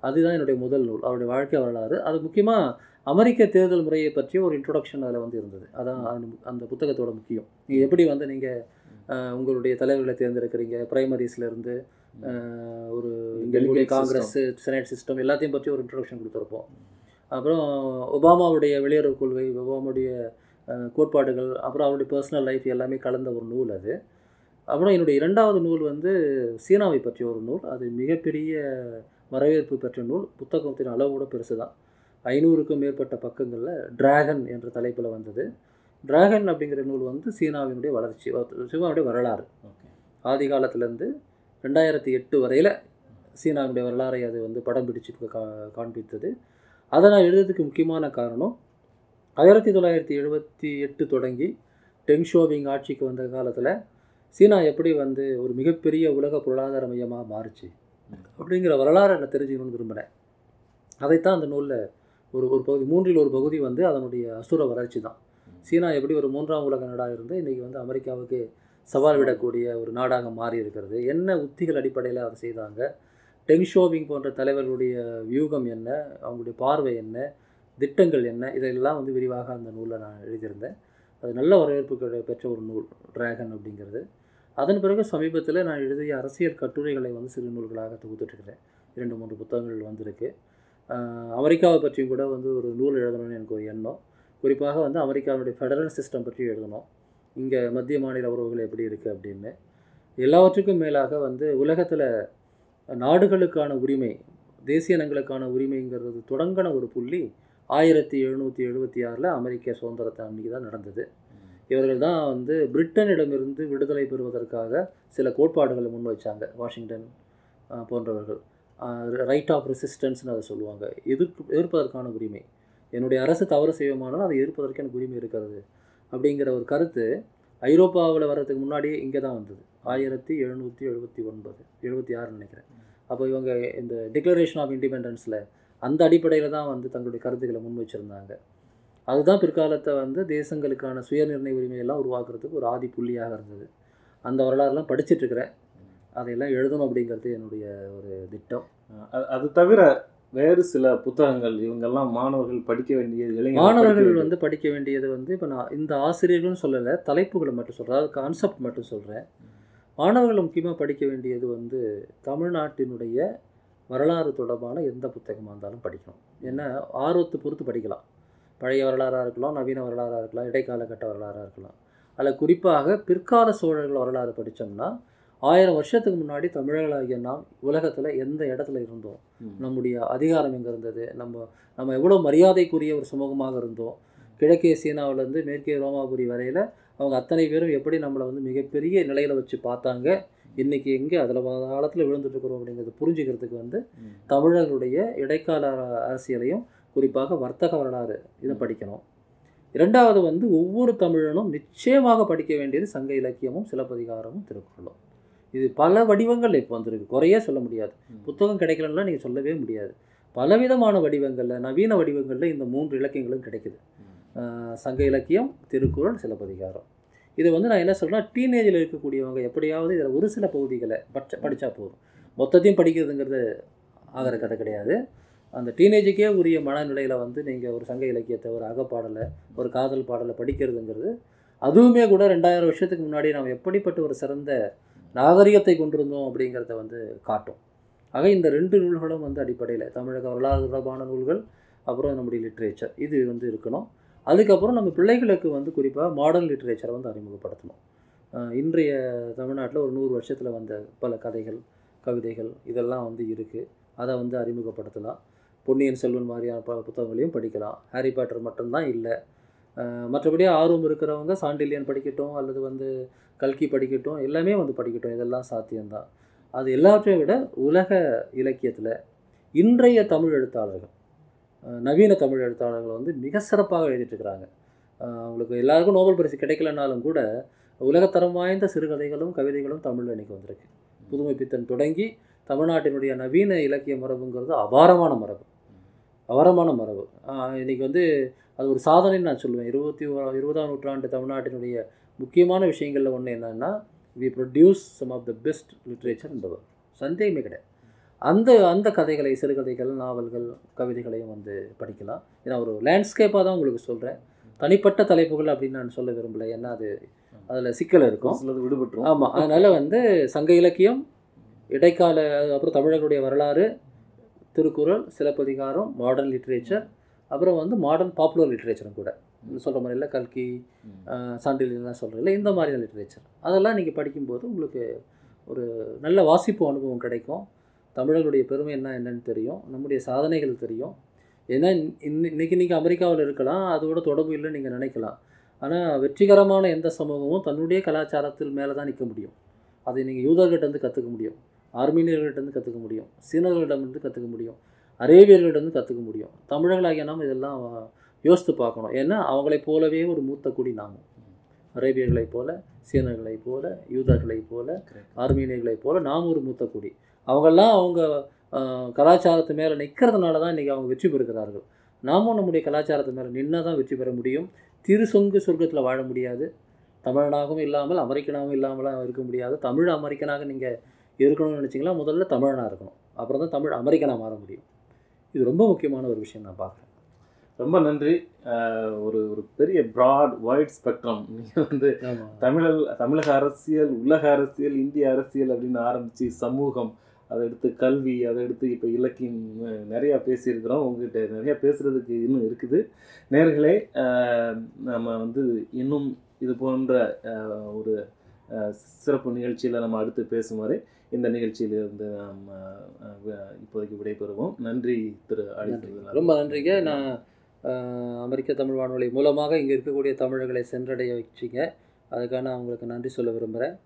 அதுதான் என்னுடைய முதல் நூல் அவருடைய வாழ்க்கை வரலாறு. அது முக்கியமாக அமெரிக்க தேர்தல் முறையை பற்றிய ஒரு இன்ட்ரோடக்ஷன் அதில் வந்து இருந்தது. அதான் அந்த- புத்தகத்தோட முக்கியம். நீங்கள் எப்படி வந்து நீங்கள் உங்களுடைய தலைவர்களை தேர்ந்தெடுக்கிறீங்க? பிரைமரிஸ்லேருந்து ஒரு இங்கே காங்கிரஸ் செனட் சிஸ்டம் எல்லாத்தையும் பற்றி ஒரு இன்ட்ரோடக்ஷன் கொடுத்துருப்போம். அப்புறம் ஒபாமாவுடைய வெளியுறவு கொள்கை ஒபாமாவுடைய கோட்பாடுகள் அப்புறம் அவருடைய பர்சனல் லைஃப் எல்லாமே கலந்த ஒரு நூல் அது. அப்புறம் என்னுடைய இரண்டாவது நூல் வந்து சீனாவை பற்றிய ஒரு நூல். அது மிகப்பெரிய வரவேற்பு பெற்ற நூல். புத்தகத்தின் அளவு கூட பெருசு தான் ஐநூறுக்கும் மேற்பட்ட பக்கங்களில் டிராகன் என்ற தலைப்பில் வந்தது. டிராகன் அப்படிங்கிற நூல் வந்து சீனாவினுடைய வளர்ச்சி சீனாவுடைய வரலாறு. ஓகே. ஆதி காலத்திலேருந்து ரெண்டாயிரத்தி எட்டு வரையில் சீனாவினுடைய வரலாறை அது வந்து படம் பிடிச்சு கா காண்பித்தது. அதை நான் எழுதுறதுக்கு முக்கியமான காரணம் ஆயிரத்தி தொள்ளாயிரத்தி எழுபத்தி எட்டு தொடங்கி டெங் ஷோவிங் ஆட்சிக்கு வந்த காலத்தில் சீனா எப்படி வந்து ஒரு மிகப்பெரிய உலக பொருளாதார மையமாக மாறுச்சு அப்படிங்கிற வரலாறு நான் தெரிஞ்சுக்கணும்னு விரும்பினேன் அதைத்தான் அந்த நூலில் ஒரு ஒரு பகுதி மூன்றில் ஒரு பகுதி வந்து அதனுடைய அசுர வளர்ச்சி தான். சீனா எப்படி ஒரு மூன்றாம் உலக நாடாக இருந்து இன்றைக்கி வந்து அமெரிக்காவுக்கு சவால் விடக்கூடிய ஒரு நாடாக மாறி இருக்கிறது. என்ன உத்திகள் அடிப்படையில் அதை செய்தாங்க? டெங் ஷோவிங் போன்ற தலைவர்களுடைய வியூகம் என்ன? அவங்களுடைய பார்வை என்ன? திட்டங்கள் என்ன? இதெல்லாம் வந்து விரிவாக அந்த நூலில் நான் எழுதியிருந்தேன். அது நல்ல வரவேற்பு பெற்ற ஒரு நூல் டிராகன் அப்படிங்கிறது. அதன் பிறகு சமீபத்தில் நான் எழுதிய அரசியல் கட்டுரைகளை வந்து சிறு நூல்களாக தொகுத்துட்ருக்கிறேன் இரண்டு மூன்று புத்தகங்கள் வந்திருக்கு. அமெரிக்காவை பற்றியும் கூட வந்து ஒரு நூல் எழுதணும்னு எனக்கு ஒரு எண்ணம். குறிப்பாக வந்து அமெரிக்காவுடைய ஃபெடரல் சிஸ்டம் பற்றி எழுதணும். இங்கே மத்திய மாநில உறவுகள் எப்படி இருக்குது அப்படின்னு. எல்லாவற்றுக்கும் மேலாக வந்து உலகத்தில் நாடுகளுக்கான உரிமை தேசிய இனங்களுக்கான உரிமைங்கிறது தொடங்கின ஒரு புள்ளி ஆயிரத்தி எழுநூற்றி எழுபத்தி ஆறில் அமெரிக்க சுதந்திரத்தை அன்றைக்கி தான் நடந்தது. இவர்கள் தான் வந்து பிரிட்டனிடமிருந்து விடுதலை பெறுவதற்காக சில கோட்பாடுகளை முன் வச்சாங்க. வாஷிங்டன் போன்றவர்கள். ரைட் ஆஃப் ரெசிஸ்டன்ஸ்னு அதை சொல்லுவாங்க. எதிர்ப்பு எதிர்ப்பதற்கான உரிமை. என்னுடைய அரசு தவறு செய்வோமானால் அதை எதிர்ப்பதற்கு எனக்கு உரிமை இருக்கிறது. அப்படிங்கிற ஒரு கருத்து ஐரோப்பாவில் வர்றதுக்கு முன்னாடியே இங்கே தான் வந்தது. ஆயிரத்தி எழுநூற்றி எழுபத்தி ஒன்பது எழுபத்தி ஆறுன்னு நினைக்கிறேன். அப்போ இவங்க இந்த டிக்ளரேஷன் ஆஃப் இண்டிபெண்டன்ஸில் அந்த அடிப்படையில் தான் வந்து தங்களுடைய கருத்துக்களை முன் வச்சுருந்தாங்க. அதுதான் பிற்காலத்தை வந்து தேசங்களுக்கான சுயநிர்ணய உரிமையெல்லாம் உருவாக்குறதுக்கு ஒரு ஆதி புள்ளியாக இருந்தது. அந்த வரலாறுலாம் படிச்சிட்டு இருக்கிறேன். அதையெல்லாம் எழுதணும் அப்படிங்கிறது என்னுடைய ஒரு திட்டம். அது- தவிர வேறு சில புத்தகங்கள் இவங்கெல்லாம் மாணவர்கள் படிக்க வேண்டிய இளைஞர்கள் படிக்க மாணவர்கள் வந்து படிக்க வேண்டியது வந்து இப்போ நான் இந்த ஆசிரியர்கள்னு சொல்லலை தலைப்புகளை மட்டும் சொல்கிறேன் அதாவது கான்செப்ட் மட்டும் சொல்கிறேன் மாணவர்கள் முக்கியமாக படிக்க வேண்டியது வந்து தமிழ்நாட்டினுடைய வரலாறு தொடர்பான எந்த புத்தகமாக இருந்தாலும் படிக்கணும். ஏன்னா ஆர்வத்தை பொறுத்து படிக்கலாம். பழைய வரலாறாக இருக்கலாம் நவீன வரலாறாக இருக்கலாம் இடைக்காலகட்ட வரலாறாக இருக்கலாம். அதில் குறிப்பாக பிற்கால சோழர்கள் வரலாறு படித்தோம்னா ஆயிரம் வருஷத்துக்கு முன்னாடி தமிழர்களாகிய நாம் உலகத்தில் எந்த இடத்துல இருந்தோம். நம்முடைய அதிகாரம் எங்கே இருந்தது? நம்ம நம்ம எவ்வளோ மரியாதைக்குரிய ஒரு சமூகமாக இருந்தோம்? கிழக்கே சீனாவிலேருந்து மேற்கே ரோமாபுரி வரையில் அவங்க அத்தனை பேரும் எப்படி நம்மளை வந்து மிகப்பெரிய நிலையில் வச்சு பார்த்தாங்க? இன்றைக்கி எங்கே அதில் காலத்தில் விழுந்துட்டு இருக்கிறோம் அப்படிங்கிறத புரிஞ்சுக்கிறதுக்கு வந்து. தமிழர்களுடைய இடைக்கால அர- அரசியலையும் குறிப்பாக வர்த்தக வரலாறு இதை படிக்கணும். இரண்டாவது வந்து ஒவ்வொரு தமிழனும் நிச்சயமாக படிக்க வேண்டியது சங்க இலக்கியமும் சிலப்பதிகாரமும் திருக்குறளும். இது பல வடிவங்கள் இப்போ வந்திருக்கு. குறையே சொல்ல முடியாது. புத்தகம் கிடைக்கலன்னா நீங்கள் சொல்லவே முடியாது. பலவிதமான வடிவங்களில் நவீன வடிவங்களில் இந்த மூன்று இலக்கியங்களும் கிடைக்குது. சங்க இலக்கியம் திருக்குறள் சிலப்பதிகாரம். இது வந்து நான் என்ன சொல்கிறேன்னா டீனேஜில் இருக்கக்கூடியவங்க எப்படியாவது இதில் ஒரு சில பகுதிகளை பட்ச படித்தா போதும். மொத்தத்தையும் படிக்கிறதுங்கிறது ஆகிற கதை கிடையாது. அந்த டீனேஜுக்கே உரிய மனநிலையில் வந்து நீங்கள் ஒரு சங்க இலக்கியத்தை ஒரு அகப்பாடலை ஒரு காதல் பாடலை படிக்கிறதுங்கிறது அதுவுமே கூட ரெண்டாயிரம் வருஷத்துக்கு முன்னாடி நாம் எப்படிப்பட்ட ஒரு சிறந்த நாகரிகத்தை கொண்டிருந்தோம் அப்படிங்கிறத வந்து காட்டும். ஆக இந்த ரெண்டு நூல்களும் வந்து அடிப்படையில் தமிழக வரலாறு தொடர்பான நூல்கள் அப்புறம் நம்முடைய லிட்ரேச்சர் இது வந்து இருக்கணும். அதுக்கப்புறம் நம்ம பிள்ளைகளுக்கு வந்து குறிப்பாக மாடர்ன் லிட்ரேச்சரை வந்து அறிமுகப்படுத்தணும். இன்றைய தமிழ்நாட்டில் ஒரு நூறு வருஷத்தில் வந்த பல கதைகள் கவிதைகள் இதெல்லாம் வந்து இருக்குது அதை வந்து அறிமுகப்படுத்தலாம். பொன்னியின் செல்வன் மாதிரியான ப புத்தகங்களையும் படிக்கலாம். ஹாரி பாட்டர் மட்டும்தான் இல்லை. மற்றபடி ஆர்வம் இருக்கிறவங்க சாண்டில்யன் படிக்கட்டும் அல்லது வந்து கல்கி படிக்கட்டும் எல்லாமே வந்து படிக்கட்டும். இதெல்லாம் சாத்தியம்தான். அது எல்லாற்றையும் விட உலக இலக்கியத்தில் இன்றைய தமிழ் எழுத்தாளர்கள் நவீன தமிழ் எழுத்தாளர்கள் வந்து மிக சிறப்பாக எழுதிட்டுருக்கிறாங்க. அவங்களுக்கு எல்லாருக்கும் நோபல் பரிசு கிடைக்கலனாலும் கூட உலகத்தரம் வாய்ந்த சிறுகதைகளும் கவிதைகளும் தமிழில் இன்னைக்கு வந்திருக்கு. புதுமை பித்தன் தொடங்கி தமிழ்நாட்டினுடைய நவீன இலக்கிய மரபுங்கிறது அபாரமான மரபு. அபாரமான மரபு. இன்றைக்கி இன்னைக்கு வந்து அது ஒரு சாதனைன்னு நான் சொல்லுவேன். இருபத்தி ஓ- இருபதாம் நூற்றாண்டு தமிழ்நாட்டினுடைய முக்கியமான விஷயங்களில் ஒன்று என்னென்னா we produce some of the best literature இந்த சந்தேகமே கிடையாது. அந்த அந்த கதைகளை சிறுகதைகள் நாவல்கள் கவிதைகளையும் வந்து படிக்கலாம். ஏன்னா ஒரு லேண்ட்ஸ்கேப்பாக தான் உங்களுக்கு சொல்கிறேன் தனிப்பட்ட தலைப்புகள் அப்படின்னு நான் சொல்ல விரும்பலை. ஏன்னா அது அதில் சிக்கல் இருக்கும். விடுபட்டுரும். ஆமாம் அதனால் வந்து சங்க இலக்கியம் இடைக்கால அப்புறம் தமிழர்களுடைய வரலாறு திருக்குறள் சிலப்பதிகாரம் மாடர்ன் லிட்ரேச்சர் அப்புறம் வந்து மாடர்ன் பாப்புலர் லிட்ரேச்சரும் கூட. சொல்கிற மாதிரி இல்லை கல்கி ம். சான்றிதழ்லாம் சொல்கிறீங்களா இந்த மாதிரியான லிட்ரேச்சர் அதெல்லாம் நீங்கள் படிக்கும்போது உங்களுக்கு ஒரு நல்ல வாசிப்பு அனுபவம் கிடைக்கும். தமிழர்களுடைய பெருமை என்ன என்னன்னு தெரியும். நம்முடைய சாதனைகள் தெரியும். ஏன்னா இன்னி- இன்னைக்கு நீங்கள் அமெரிக்காவில் இருக்கலாம் அதோட தொடர்பு இல்லைன்னு நீங்கள் நினைக்கலாம். ஆனால் வெற்றிகரமான எந்த சமூகமும் தன்னுடைய கலாச்சாரத்தில் மேலே தான் நிற்க முடியும். அதை நீங்கள் யூதர்கிட்டேருந்து கற்றுக்க முடியும். ஆர்மீனியர்கிட்டேருந்து கற்றுக்க முடியும். சீனர்களிடமிருந்து கற்றுக்க முடியும். அரேபியர்களிடமிருந்து கற்றுக்க முடியும். தமிழர்களாகிய நாம் இதெல்லாம் யோசித்து பார்க்கணும். ஏன்னா அவங்களைப் போலவே ஒரு மூத்த குடி நாமும். அரேபியர்களைப் போல சீனர்களைப் போல யூதர்களைப் போல. ஆர்மீனியர்களைப் போல நாம் ஒரு மூத்த குடி. அவங்கெல்லாம் அவங்க கலாச்சாரத்து மேலே நிற்கிறதுனால தான் இன்றைக்கி அவங்க வெற்றி பெறுகிறார்கள். நாமும் நம்முடைய கலாச்சாரத்து மேலே நின்னா தான் வெற்றி பெற முடியும். திருசொங்கு சொர்க்கத்தில் வாழ முடியாது. தமிழனாகவும் இல்லாமல் அமெரிக்கனாகவும் இல்லாமலாம் இருக்க முடியாது. தமிழ் அமெரிக்கனாக நீங்கள் இருக்கணும்னு நினச்சிங்களா? முதல்ல தமிழனாக இருக்கணும். அப்புறம் தான் தமிழ் அமெரிக்கனாக மாற முடியும். இது ரொம்ப முக்கியமான ஒரு விஷயம் நான் பார்க்குறேன். ரொம்ப நன்றி. ஒரு ஒரு பெரிய ப்ராட் வைட் ஸ்பெக்ட்ரம் நீங்கள் வந்து தமிழல் தமிழக அரசியல் உலக அரசியல் இந்திய அரசியல் அப்படின்னு ஆரம்பித்து சமூகம் அதை எடுத்து கல்வி அதை எடுத்து இப்போ இலக்கியம் நிறையா பேசியிருக்கிறோம். உங்ககிட்ட நிறையா பேசுகிறதுக்கு இன்னும் இருக்குது. நேர்களே நம்ம வந்து இன்னும் இது போன்ற ஒரு சிறப்பு நிகழ்ச்சியில் நம்ம அடுத்து பேசுமாறு இந்த நிகழ்ச்சியிலிருந்து நம்ம இப்போதைக்கு விடைபெறுவோம். நன்றி திரு நன்றி. ரொம்ப நன்றிங்க. நான் அமெரிக்க தமிழ் வானொலி மூலமாக இங்கே இருக்கக்கூடிய தமிழர்களை சென்றடைய வச்சிங்க. அதுக்கான அவங்களுக்கு நன்றி சொல்ல விரும்புகிறேன்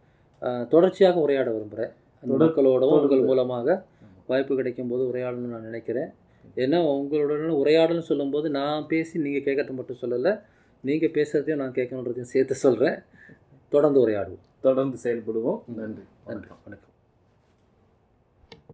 தொடர்ச்சியாக உரையாட விரும்புகிறேன் அந்த தொடர்- மக்களோடவும் உங்கள். மூலமாக வாய்ப்பு கிடைக்கும் போது உரையாடணும்னு நான் நினைக்கிறேன். ஏன்னா உங்களுடன் உரையாடல்னு சொல்லும்போது நான் பேசி நீங்கள் கேட்கறது மட்டும் சொல்லலை. நீங்கள் பேசுகிறதையும் நான் கேட்கணுன்றதையும் சேர்த்து சொல்கிறேன் தொடர்ந்து உரையாடுவோம். தொடர்ந்து செயல்படுவோம். நன்றி. நன்றி. வணக்கம்.